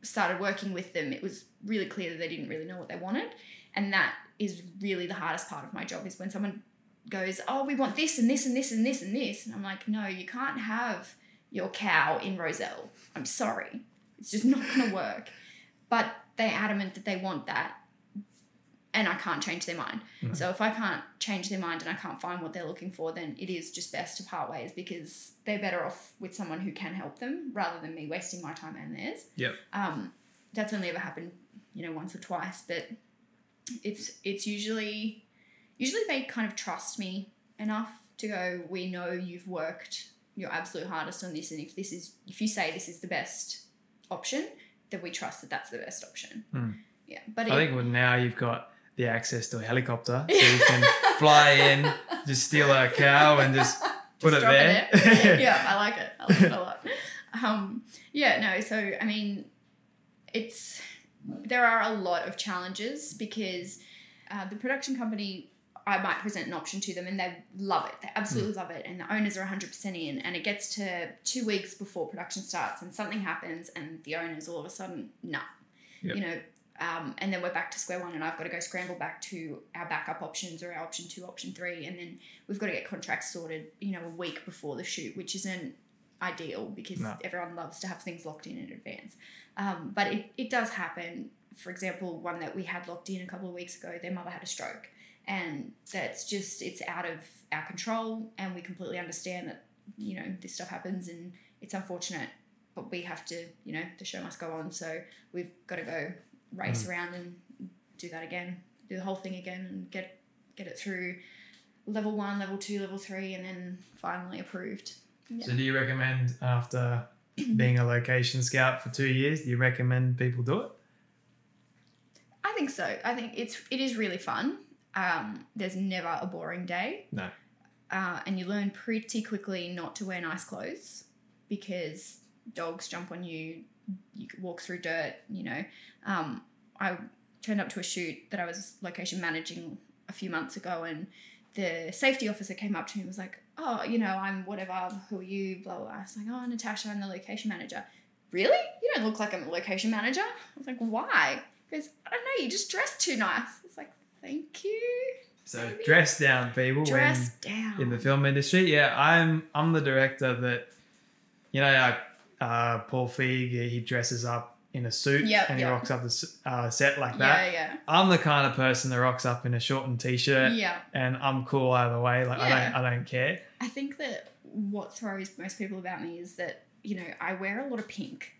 started working with them, it was really clear that they didn't really know what they wanted. And that is really the hardest part of my job is when someone goes, Oh, we want this and this and this and this and this. And I'm like, No, you can't have your cow in Rozelle. I'm sorry. It's just not going to work. but they're adamant that they want that and I can't change their mind. So if I can't change their mind and I can't find what they're looking for, then it is just best to part ways because they're better off with someone who can help them rather than me wasting my time and theirs. Yep. Um, that's only ever happened, you know, once or twice, but it's it's usually usually they kind of trust me enough to go, we know you've worked your absolute hardest on this, and if this is if you say this is the best option, then we trust that that's the best option. Hmm. Yeah, but I it, think well, now you've got the access to a helicopter, so you can fly in, just steal a cow, and just put it there. there. yeah, I like it. I like it a lot. Um, yeah, no. So I mean, it's there are a lot of challenges because uh, the production company. I might present an option to them and they love it. They absolutely love it. And the owners are 100% in. And it gets to two weeks before production starts and something happens and the owners all of a sudden, no. Yep. You know, um, and then we're back to square one and I've got to go scramble back to our backup options or our option two, option three. And then we've got to get contracts sorted, you know, a week before the shoot, which isn't ideal because No. everyone loves to have things locked in in advance. Um, but it, it does happen. For example, one that we had locked in a couple of weeks ago, their mother had a stroke. And that's just, it's out of our control. And we completely understand that, you know, this stuff happens and it's unfortunate. But we have to, you know, the show must go on. So we've got to go race around and do that again, do the whole thing again and get get it through level one, level two, level three, and then finally approved. Yeah. So, do you recommend after being a location scout for two years, do you recommend people do it? I think so. I think it's it is really fun. Um, there's never a boring day, No. uh, and you learn pretty quickly not to wear nice clothes because dogs jump on you. You walk through dirt. You know, um, I turned up to a shoot that I was location managing a few months ago, and the safety officer came up to me and was like, "Oh, you know, I'm whatever. Who are you?" Blah blah. blah. I was like, "Oh, Natasje, I'm the location manager." Really? You don't look like I'm a location manager. I was like, "Why?" Because I don't know. You just dress too nice. It's like, "Thank you." So, Maybe. dress down, people. Dress down. in the film industry. Yeah, I'm I'm the director that you know like uh, Paul Feig he dresses up in a suit Yep, and he yep. rocks up the uh, set like that. yeah, yeah. I'm the kind of person that rocks up in a shortened t-shirt yeah. and I'm cool either way. Like I don't I don't care. I think that what throws most people about me is that you know I wear a lot of pink.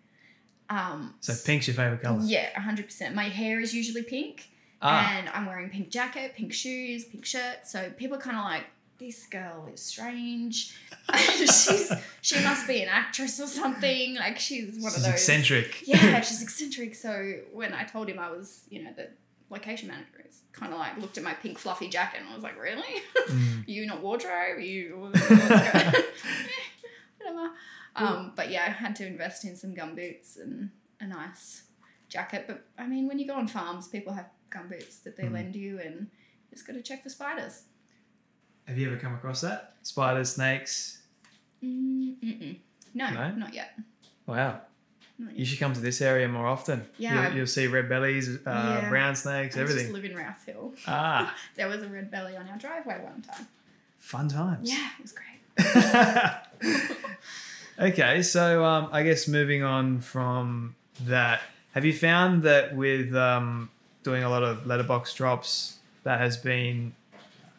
Um, So pink's your favorite color. Yeah, hundred percent. My hair is usually pink, Ah, and I'm wearing pink jacket, pink shoes, pink shirt. So people are kind of like, "This girl is strange. she's she must be an actress or something. Like she's one she's of those eccentric. Yeah, she's eccentric. So when I told him I was, you know, the location manager, he's kind of like looked at my pink fluffy jacket and was like, "Really? Mm. you not wardrobe? You what's going on?" whatever." Um, but yeah, I had to invest in some gum boots and a nice jacket. But I mean, when you go on farms, people have gum boots that they Mm. lend you, and you just got to check for spiders. Have you ever come across that? Spiders, snakes. Mm-mm. No, No? not yet. Wow. Not You should come to this area more often. Yeah. You'll, you'll see red bellies, uh, Yeah. brown snakes, I everything. live in Rouse Hill. Ah, There was a red belly on our driveway one time. fun times. Yeah, it was great. okay, so um, I guess moving on from that, have you found that with um, doing a lot of letterbox drops, that has been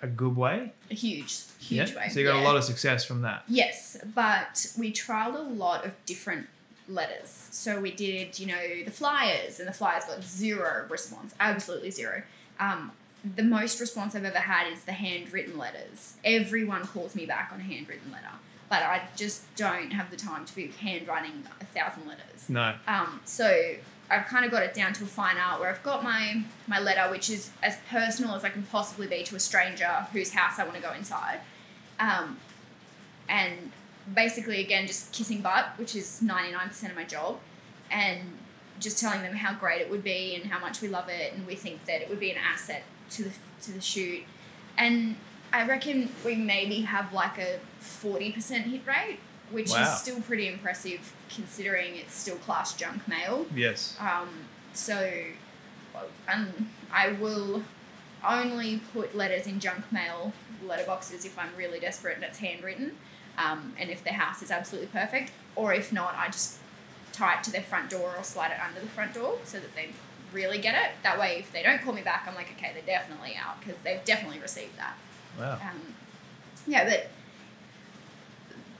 a good way? A huge, huge way. So you got yeah. a lot of success from that. Yes, but we trialed a lot of different letters. So we did, you know, the flyers, and the flyers got zero response, absolutely zero. Um, the most response I've ever had is the handwritten letters. Everyone calls me back on a handwritten letter, but I just don't have the time to be handwriting a thousand letters. No. Um, so I've kind of got it down to a fine art where I've got my my letter, which is as personal as I can possibly be to a stranger whose house I want to go inside, um, and basically again just kissing butt, which is ninety nine percent of my job, and just telling them how great it would be and how much we love it and we think that it would be an asset to the to the shoot, and I reckon we maybe have like a forty percent hit rate, which Wow. is still pretty impressive considering it's still class junk mail. Yes. Um, so, um, I will only put letters in junk mail letterboxes if I'm really desperate and it's handwritten, um, and if the house is absolutely perfect, or if not, I just tie it to their front door or slide it under the front door so that they really get it. That way, if they don't call me back, I'm like, okay, they're definitely out because they've definitely received that. Wow. Um, yeah, but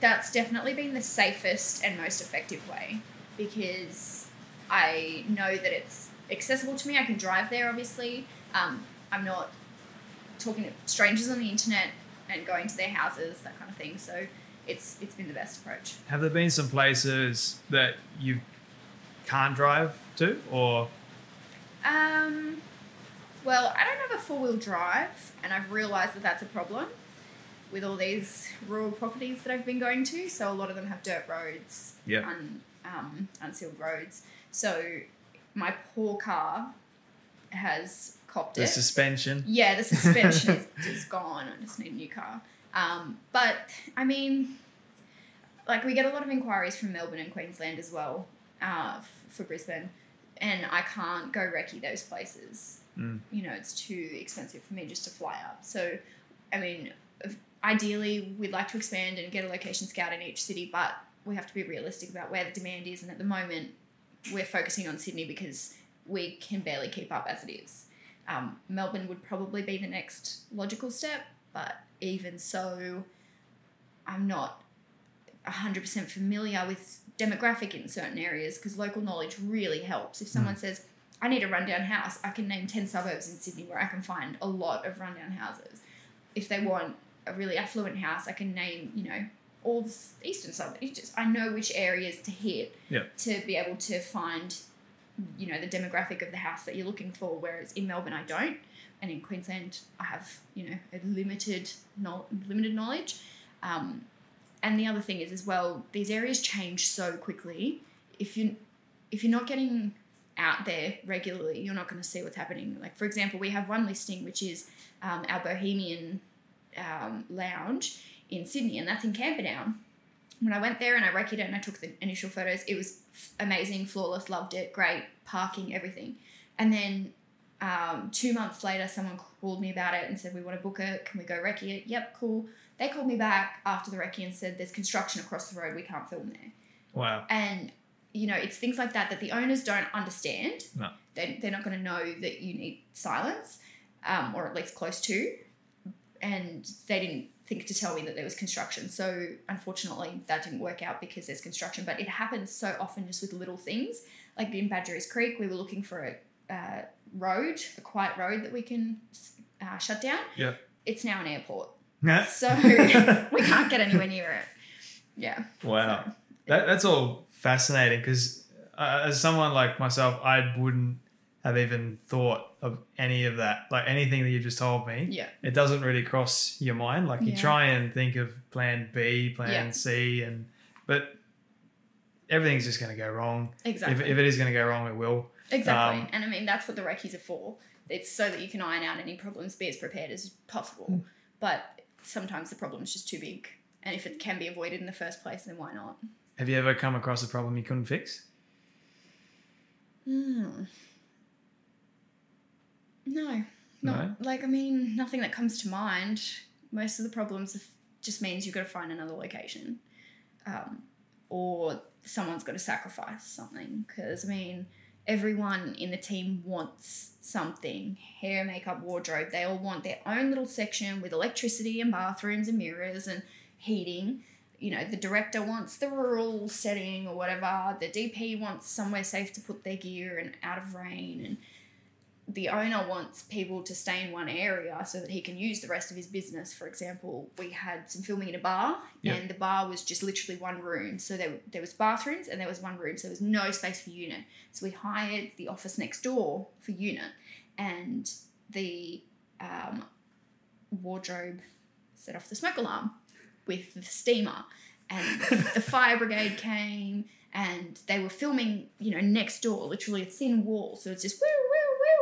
that's definitely been the safest and most effective way because I know that it's accessible to me. I can drive there, obviously. Um, I'm not talking to strangers on the internet and going to their houses, that kind of thing. So it's it's been the best approach. Have there been some places that you can't drive to, or Um, well, I don't have a four wheel drive, and I've realised that that's a problem with all these rural properties that I've been going to. So a lot of them have dirt roads, Yeah. un, um, unsealed roads. So my poor car has copped the it. The suspension? Yeah, the suspension is just gone. I just need a new car. Um, but I mean, like we get a lot of inquiries from Melbourne and Queensland as well uh, f- for Brisbane, and I can't go recce those places. Mm. You know, it's too expensive for me just to fly up. So, I mean, ideally, we'd like to expand and get a location scout in each city, but we have to be realistic about where the demand is. And at the moment, we're focusing on Sydney because we can barely keep up as it is. Um, Melbourne would probably be the next logical step, but even so, I'm not 100% familiar with demographic in certain areas because local knowledge really helps. If someone says, I need a rundown house, I can name 10 suburbs in Sydney where I can find a lot of rundown houses. If they want a really affluent house, I can name, you know, all the eastern suburbs. Just, I know which areas to hit Yeah. to be able to find, you know, the demographic of the house that you're looking for. Whereas in Melbourne, I don't, and in Queensland, I have, you know, a limited, no, limited knowledge. Um, and the other thing is as well, these areas change so quickly. If you if you're not getting out there regularly, you're not going to see what's happening. Like for example, we have one listing which is um, our Bohemian um, Lounge in Sydney, and that's in Camperdown. When I went there and I recce it and I took the initial photos, it was amazing, flawless, loved it, great parking, everything. And then um, two months later, someone called me about it and said, "We want to book it. Can we go recce it?" Yep, cool. They called me back after the recce and said, "There's construction across the road. We can't film there." Wow. And you know, it's things like that that the owners don't understand. No. They, they're not going to know that you need silence, um, or at least close to. And they didn't think to tell me that there was construction. So unfortunately, that didn't work out because there's construction. But it happens so often just with little things. Like in Badgerys Creek, we were looking for a uh, road, a quiet road that we can uh, shut down. Yeah. It's now an airport. Yeah. So we can't get anywhere near it. Yeah. Wow. So- That, that's all fascinating because uh, as someone like myself, I wouldn't have even thought of any of that. Like anything that you just told me, Yeah. it doesn't really cross your mind. Like you Yeah. try and think of plan B, plan Yeah. C, and but everything's just going to go wrong. Exactly. If, if it is going to go wrong, it will. Exactly. Um, and I mean, that's what the recce's are for. It's so that you can iron out any problems, be as prepared as possible. Hmm. But sometimes the problem's just too big. And if it can be avoided in the first place, then why not? Have you ever come across a problem you couldn't fix? Hmm. No. No? Not, Like, I mean, nothing that comes to mind. Most of the problems just means you've got to find another location. Um, or someone's got to sacrifice something. Because, I mean, everyone in the team wants something hair, makeup, wardrobe. They all want their own little section with electricity and bathrooms and mirrors and heating. You know, the director wants the rural setting or whatever. The DP wants somewhere safe to put their gear and out of rain. And the owner wants people to stay in one area so that he can use the rest of his business. For example, we had some filming in a bar, Yeah. and the bar was just literally one room. So there, there was bathrooms and there was one room, so there was no space for unit. So we hired the office next door for unit, and the um, wardrobe set off the smoke alarm with the steamer, and the fire brigade came. And they were filming, you know, next door, literally a thin wall. So it's just woo,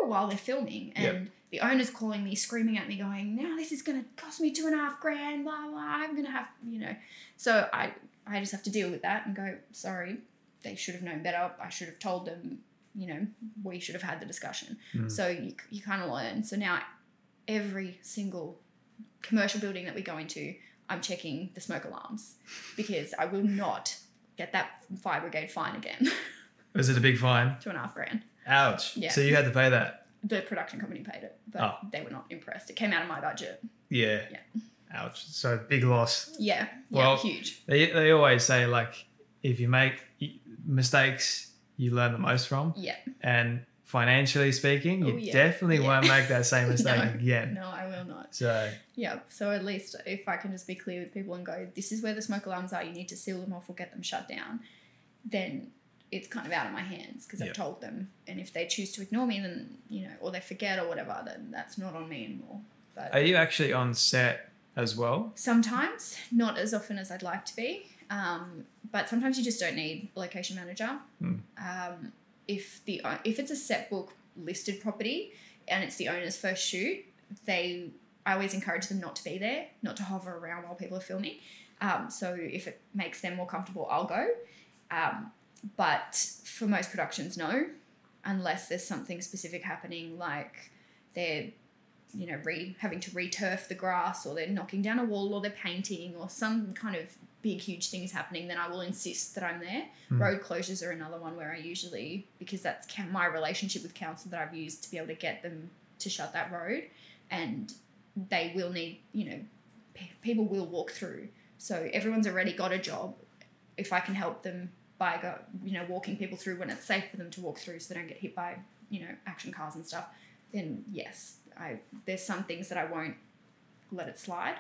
while they're filming. And Yep. the owner's calling me, screaming at me, going, now this is going to cost me two and a half grand, blah, blah. I'm going to have, you know. So I, I just have to deal with that and go, sorry, they should have known better. I should have told them, you know, we should have had the discussion. Mm. So you, you kind of learn. So now every single commercial building that we go into, I'm checking the smoke alarms because I will not get that fire brigade fine again. Was it a big fine? Two and a half grand. Ouch. Yeah. So you had to pay that. The production company paid it, but Oh. they were not impressed. It came out of my budget. Yeah. Yeah. Ouch. So big loss. Yeah, yeah, Well- huge. They, they always say like if you make mistakes, you learn the most from. Yeah. And financially speaking, you Oh, yeah. definitely Yeah. won't make that same mistake No. again. No, I will not. So Yeah. So at least if I can just be clear with people and go, this is where the smoke alarms are, you need to seal them off or get them shut down, then it's kind of out of my hands because Yeah. I've told them. And if they choose to ignore me, then, you know, or they forget or whatever, then that's not on me anymore. But are you actually on set as well? sometimes, not as often as I'd like to be. Um, but sometimes you just don't need a location manager. Hmm. Um, if the if it's a Setbook listed property and it's the owner's first shoot, they I always encourage them not to be there, not to hover around while people are filming. Um, so if it makes them more comfortable, I'll go. Um, but for most productions, no, unless there's something specific happening, like they're you know re having to re-turf the grass or they're knocking down a wall or they're painting or some kind of big huge thing is happening then i will insist that i'm there. Hmm. Road closures are another one where i usually because that's my relationship with council that i've used to be able to get them to shut that road and they will need you know pe- people will walk through. So everyone's already got a job. If i can help them by go, you know walking people through when it's safe for them to walk through so they don't get hit by you know action cars and stuff then yes i there's some things that i won't let it slide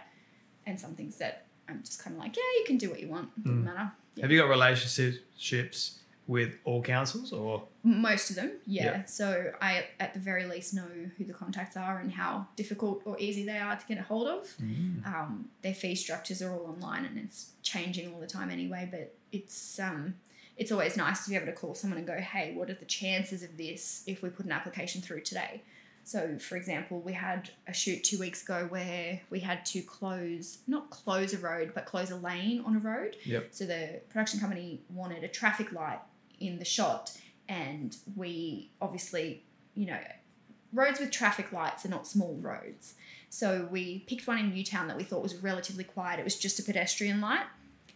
and some things that i'm just kind of like yeah you can do what you want it doesn't matter Yeah. Have you got relationships with all councils or Most of them, yeah. Yeah. So I, at the very least, know who the contacts are and how difficult or easy they are to get a hold of. Mm. Um, their fee structures are all online, and it's changing all the time anyway. But it's um, it's always nice to be able to call someone and go, "Hey, what are the chances of this if we put an application through today?" So, for example, we had a shoot two weeks ago where we had to close, not close a road, but close a lane on a road. Yep. So the production company wanted a traffic light in the shot, and we obviously, you know, roads with traffic lights are not small roads. So we picked one in Newtown that we thought was relatively quiet. It was just a pedestrian light.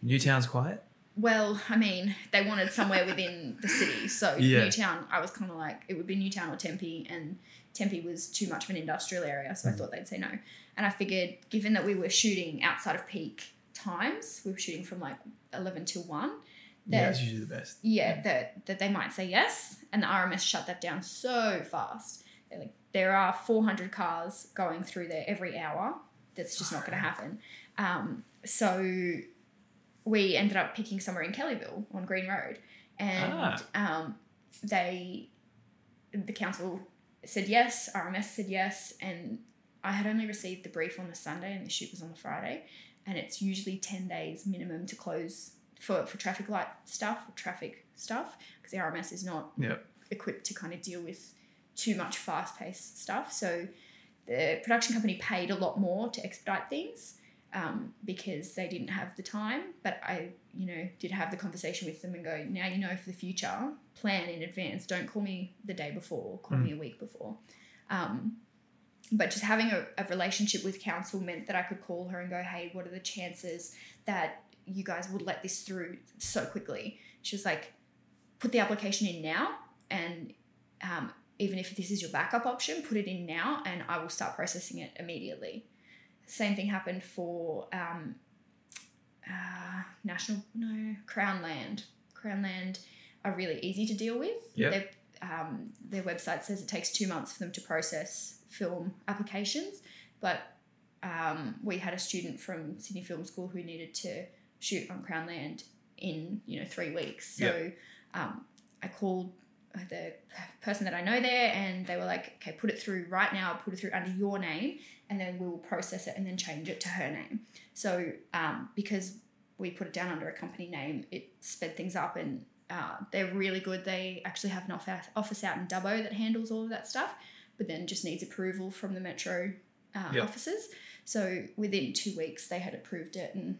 Newtown's quiet? Well, I mean, they wanted somewhere within the city. So Yeah. Newtown, I was kind of like, it would be Newtown or Tempe, and Tempe was too much of an industrial area, so I thought they'd say no. And I figured, given that we were shooting outside of peak times, we were shooting from like 11 till 1, Yeah, that that's usually the best. yeah, that that they might say yes, and the RMS shut that down so fast. They're like, there are 400 cars going through there every hour. That's just not going to happen. Um, so we ended up picking somewhere in Kellyville on Green Road, and um, they, the council said yes, RMS said yes, and I had only received the brief on the Sunday, and the shoot was on the Friday, and it's usually 10 days minimum to close for, for traffic light stuff or traffic stuff because the RMS is not Yep. equipped to kind of deal with too much fast paced stuff. So the production company paid a lot more to expedite things um, because they didn't have the time. But I, you know, did have the conversation with them and go, now you know for the future, plan in advance. Don't call me the day before, call me a week before. Um, but just having a, a relationship with council meant that I could call her and go, hey, what are the chances that you guys would let this through so quickly? She was like, put the application in now, and um, even if this is your backup option, put it in now, and I will start processing it immediately. Same thing happened for um, uh, national no Crown Land. Crown Land are really easy to deal with. Yep. Their, um, their website says it takes two months for them to process film applications, but um, we had a student from Sydney Film School who needed to shoot on Crown Land in you know three weeks. So um, I called the person that I know there, and they were like, "Okay, put it through right now. Put it through under your name, and then we'll process it and then change it to her name." So um, because we put it down under a company name, it sped things up, and uh, they're really good. They actually have an office office out in Dubbo that handles all of that stuff, but then just needs approval from the metro uh, Yep. offices. So within two weeks, they had approved it and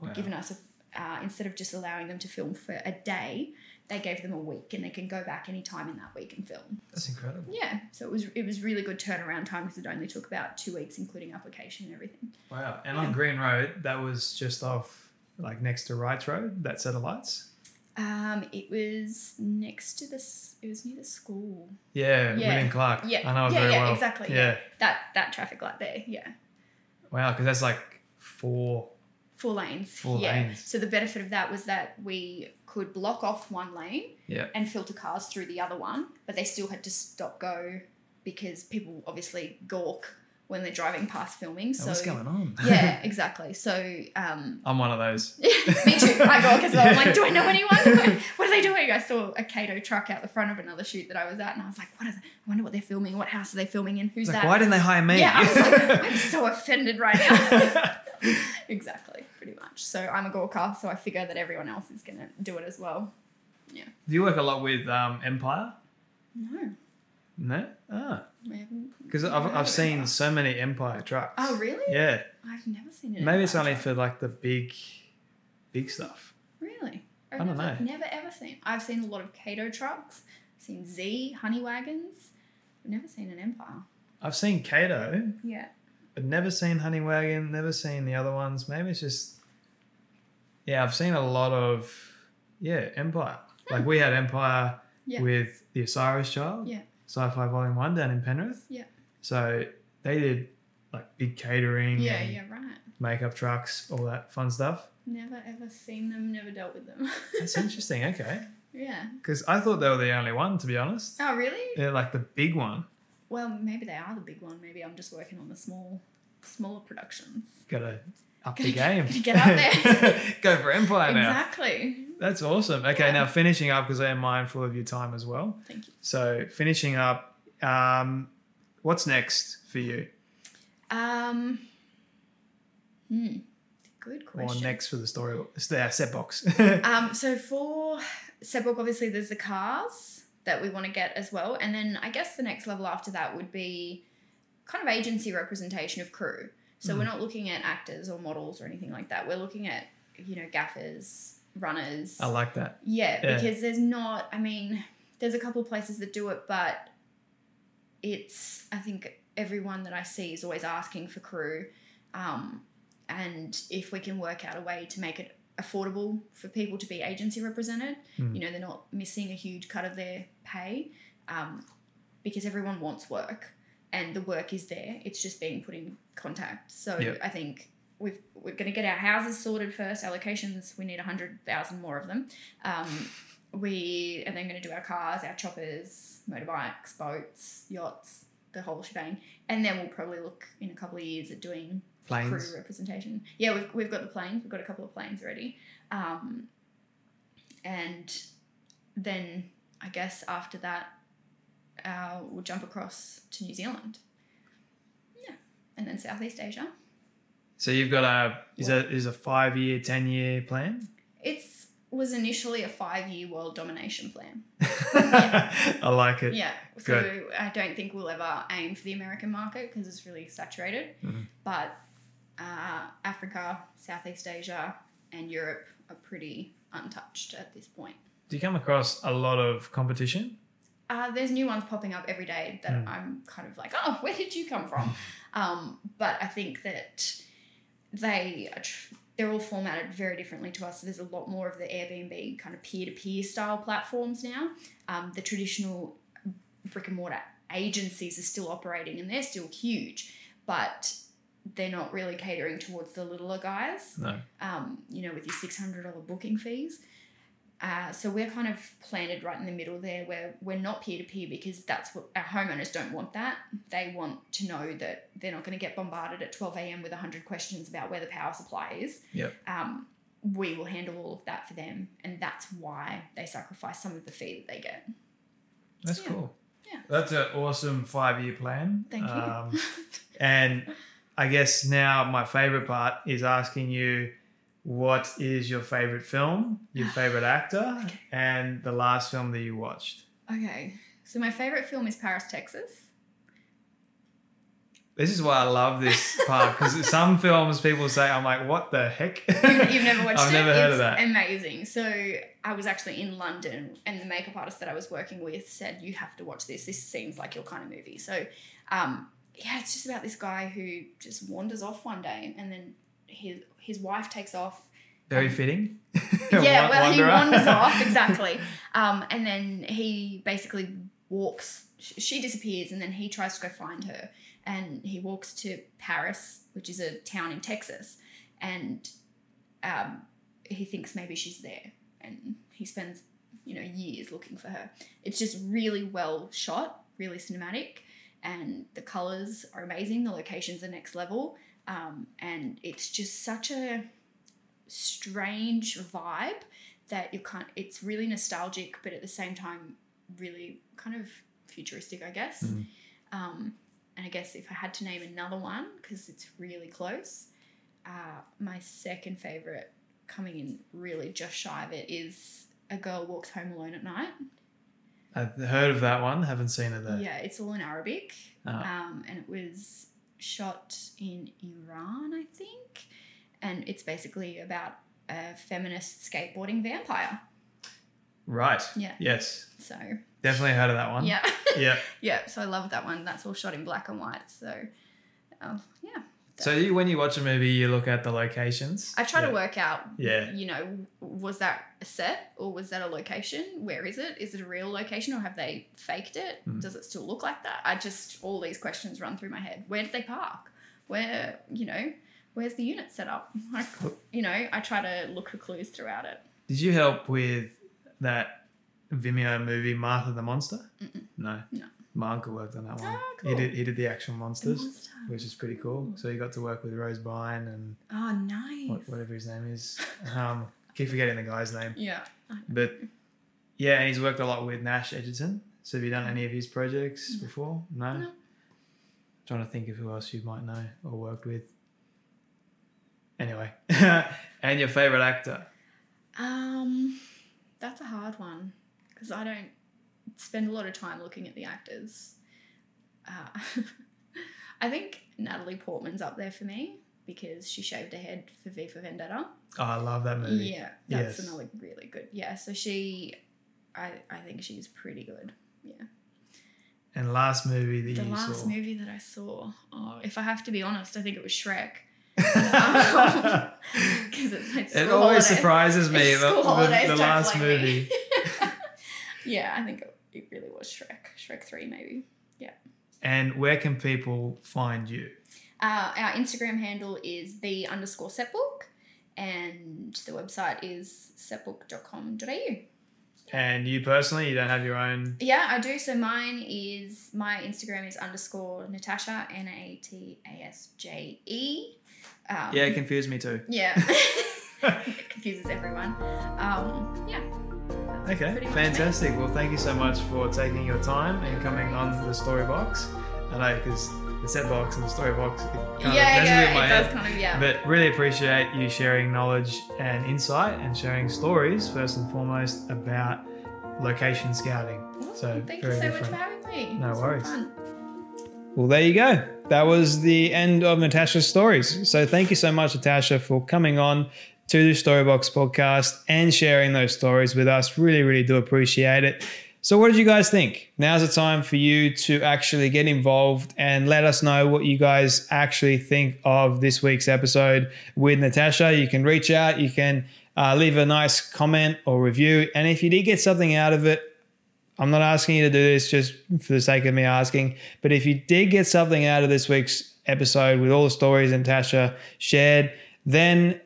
Wow. given us a uh, instead of just allowing them to film for a day, they gave them a week and they can go back anytime in that week and film. That's incredible. Yeah, so it was it was really good turnaround time because it only took about two weeks, including application and everything. Wow. And on Green Road, that was just off like next to Wrights Road, that set of lights. Um, it was next to this. It was near the school. Yeah, Yeah. William Clarke. Yeah, I know yeah, very yeah, well. exactly. Yeah. That that traffic light there. Yeah, Wow, because that's like four. Four lanes. Four yeah. lanes. So the benefit of that was that we could block off one lane Yeah. and filter cars through the other one, but they still had to stop go because people obviously gawk when they're driving past filming. So What's going on? yeah, exactly. So um, I'm one of those. me too. I gawk as well. I'm like, do I know anyone? what are they doing? I saw a Cato truck out the front of another shoot that I was at, and I was like, what are? I wonder what they're filming. What house are they filming in? Who's like, that? why didn't they hire me? Yeah, I was like, I'm so offended right now. exactly, much. So I'm a gawker, so I figure that everyone else is gonna do it as well. Yeah. Do you work a lot with um, Empire? No, No. Ah. we haven't. Because I've, I've seen Empire. so many Empire trucks. Oh really? Yeah. I've never seen it. Maybe it's only for like the big, big stuff. Really? I've I don't never, know. Never ever seen. I've seen a lot of Cato trucks. Seen Z honey wagons. I've never seen an Empire. I've seen Kato, Yeah. but never seen Honeywagon, never seen the other ones. Maybe it's just. Yeah, I've seen a lot of. Yeah, Empire. Like we had Empire Yeah. with the Osiris Child. Yeah. Sci Fi Volume 1 down in Penrith. Yeah. So they did like big catering Yeah. and Yeah. Right. makeup trucks, all that fun stuff. Never ever seen them. Never dealt with them. That's interesting. Okay. yeah. Because I thought they were the only one, to be honest. Oh really? They're like the big one. Well, maybe they are the big one. Maybe I'm just working on the small, smaller productions. Gotta up the game. Get out there. Go for Empire now. Exactly. That's awesome. Okay, Yeah. now finishing up because I am mindful of your time as well. Thank you. So finishing up, um, what's next for you, Um. Hmm. Good question. or next for the story? The set box. Um, so for Setbook, obviously there's the cars that we want to get as well, and then I guess the next level after that would be kind of agency representation of crew. So we're not looking at actors or models or anything like that. We're looking at you know gaffers, runners. I like that. Yeah, Yeah. because there's not. I mean, there's a couple of places that do it, but it's. I think everyone that I see is always asking for crew, um, and if we can work out a way to make it affordable for people to be agency represented, Mm. you know, they're not missing a huge cut of their pay, um, because everyone wants work, and the work is there. It's just being put in contact. So Yep. I think. We've, we're going to get our houses sorted first. Our locations, we need 100,000 more of them. Um, we are then going to do our cars, our choppers, motorbikes, boats, yachts, the whole shebang, and then we'll probably look in a couple of years at doing Planes. crew representation. Yeah, we've, we've got the planes. We've got a couple of planes already, um, and then I guess after that, uh, we'll jump across to New Zealand. Yeah, and then Southeast Asia. So you've got a is a is a five year, ten year plan. It's was initially a five year world domination plan. I like it. Yeah. So Good. I don't think we'll ever aim for the American market because it's really saturated. Mhm. But uh, Africa, Southeast Asia, and Europe are pretty untouched at this point. Do you come across a lot of competition? Uh, there's new ones popping up every day that Mm. I'm kind of like, oh, where did you come from? um, but I think that they are tr- they're all formatted very differently to us. So there's a lot more of the Airbnb kind of peer to peer style platforms now. Um, the traditional brick and mortar agencies are still operating and they're still huge, but they're not really catering towards the littler guys No. um, you know, with your six hundred dollar booking fees. Uh, so we're kind of planted right in the middle there, where we're not peer to peer because that's what our homeowners don't want. That they want to know that they're not going to get bombarded at twelve a.m. with hundred questions about where the power supply is. Yep. Um, we will handle all of that for them, and that's why they sacrifice some of the fee that they get. That's Yeah. cool. Yeah. That's an awesome five year plan. Thank you. Um, and I guess now my favorite part is asking you what is your favorite film, your favorite actor, and the last film that you watched. okay, so my favorite film is Paris, Texas. This is why I love this part because some films people say, I'm like, what the heck? You've, never watched I've it? never heard it's of that. Amazing. So I was actually in London, and the makeup artist that I was working with said, "You have to watch this. This seems like your kind of movie." So, um, yeah, it's just about this guy who just wanders off one day, and then his his wife takes off. Very fitting. yeah, well, he wanders off exactly, um, and then he basically walks. She disappears, and then he tries to go find her, and he walks to Paris, which is a town in Texas, and um, he thinks maybe she's there, and he spends you know years looking for her. It's just really well shot, really cinematic, and the colors are amazing. The locations are next level, um, and it's just such a strange vibe that you can't it's really nostalgic but at the same time really kind of futuristic i guess Mm. um, and i guess if i had to name another one because it's really close uh, my second favorite coming in really just shy of it is a girl walks home alone at night I've heard of that one. Haven't seen it though. yeah it's all in arabic Ah. um, and it was shot in Iran, I think. And it's basically about a feminist skateboarding vampire. Right. Yeah. Yes. So Definitely heard of that one. yeah, Yeah. yeah. So I love that one. That's all shot in black and white. So um, yeah, So you, when you watch a movie, you look at the locations. I try Yeah. to work out. Yeah. You know, was that a set or was that a location? Where is it? Is it a real location or have they faked it? Mm. Does it still look like that? I just all these questions run through my head. Where did they park? Where you know? Where's the unit set up? Like, you know, I try to look for clues throughout it. Did you help with that Vimeo movie Martha the Monster? Mm-mm. No. No. My uncle worked on that one. Oh, He did. He did the actual monsters, Monster. which is pretty cool. So he got to work with Rose Byrne and Oh, nice. what, whatever his name is. Um, keep forgetting the guy's name, Yeah. but yeah, and he's worked a lot with Nash Edgerton. So have you done any of his projects No. before? No. No. Trying to think of who else you might know or worked with. Anyway, and your favorite actor? Um, that's a hard one because I don't spend a lot of time looking at the actors. Uh, I think Natalie Portman's up there for me because she shaved her head for V for Vendetta. Oh, I love that movie. Yeah, that's Yes. another really good. Yeah, so she, I, I think she's pretty good. Yeah. And last movie that The you last saw. movie that I saw, oh, if I have to be honest, I think it was Shrek. it Because it's my school always holiday. surprises me It's the, the, the last me. movie. yeah, I think it, it really was Shrek. Shrek 3, maybe. Yeah. And where can people find you? Uh, our Instagram handle is the underscore setbook, and the website is setbook.com.au. And you personally, you don't have your own. Yeah, I do. So mine is my Instagram is underscore Natasje N A T A S J E. Um, Yeah, it confused me too. yeah. it confuses everyone. Um, yeah. Okay, fantastic. Well, thank you so much for taking your time and coming on the story box. I know because the set box and the story box it kind yeah, of yeah, with my it head. does kind of yeah. But really appreciate you sharing knowledge and insight and sharing stories first and foremost about location scouting. Well, So thank very you so different. much for having me. No worries. fun. Well, there you go. That was the end of Natasje's stories. So thank you so much, Natasje, for coming on to the Storybox podcast and sharing those stories with us. Really, really do appreciate it. So, what did you guys think? Now's the time for you to actually get involved and let us know what you guys actually think of this week's episode with Natasje. You can reach out, you can uh, leave a nice comment or review. And if you did get something out of it, I'm not asking you to do this just for the sake of me asking, but if you did get something out of this week's episode with all the stories Natasje shared, then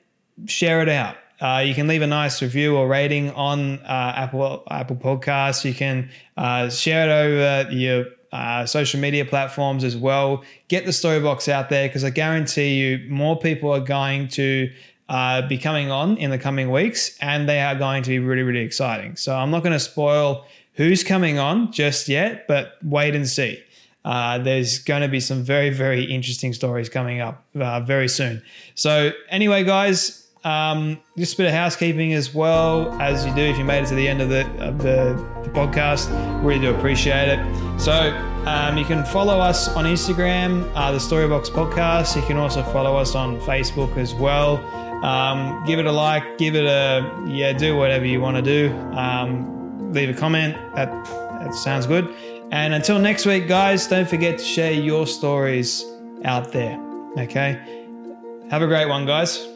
share it out. Uh, you can leave a nice review or rating on uh, Apple Apple Podcasts. You can uh, share it over your uh, social media platforms as well. Get the Storybox out there because I guarantee you more people are going to uh, be coming on in the coming weeks, and they are going to be really, really exciting. So I'm not going to spoil who's coming on just yet, but wait and see. Uh, there's going to be some very, very interesting stories coming up uh, very soon. So, anyway, guys, um, just a bit of housekeeping as well as you do if you made it to the end of the of the, the podcast. Really do appreciate it. So, um, you can follow us on Instagram, uh, the Storybox Podcast. You can also follow us on Facebook as well. Um, give it a like, give it a yeah, do whatever you want to do. Um, leave a comment. That that sounds good. And until next week, guys, don't forget to share your stories out there. Okay. Have a great one, guys.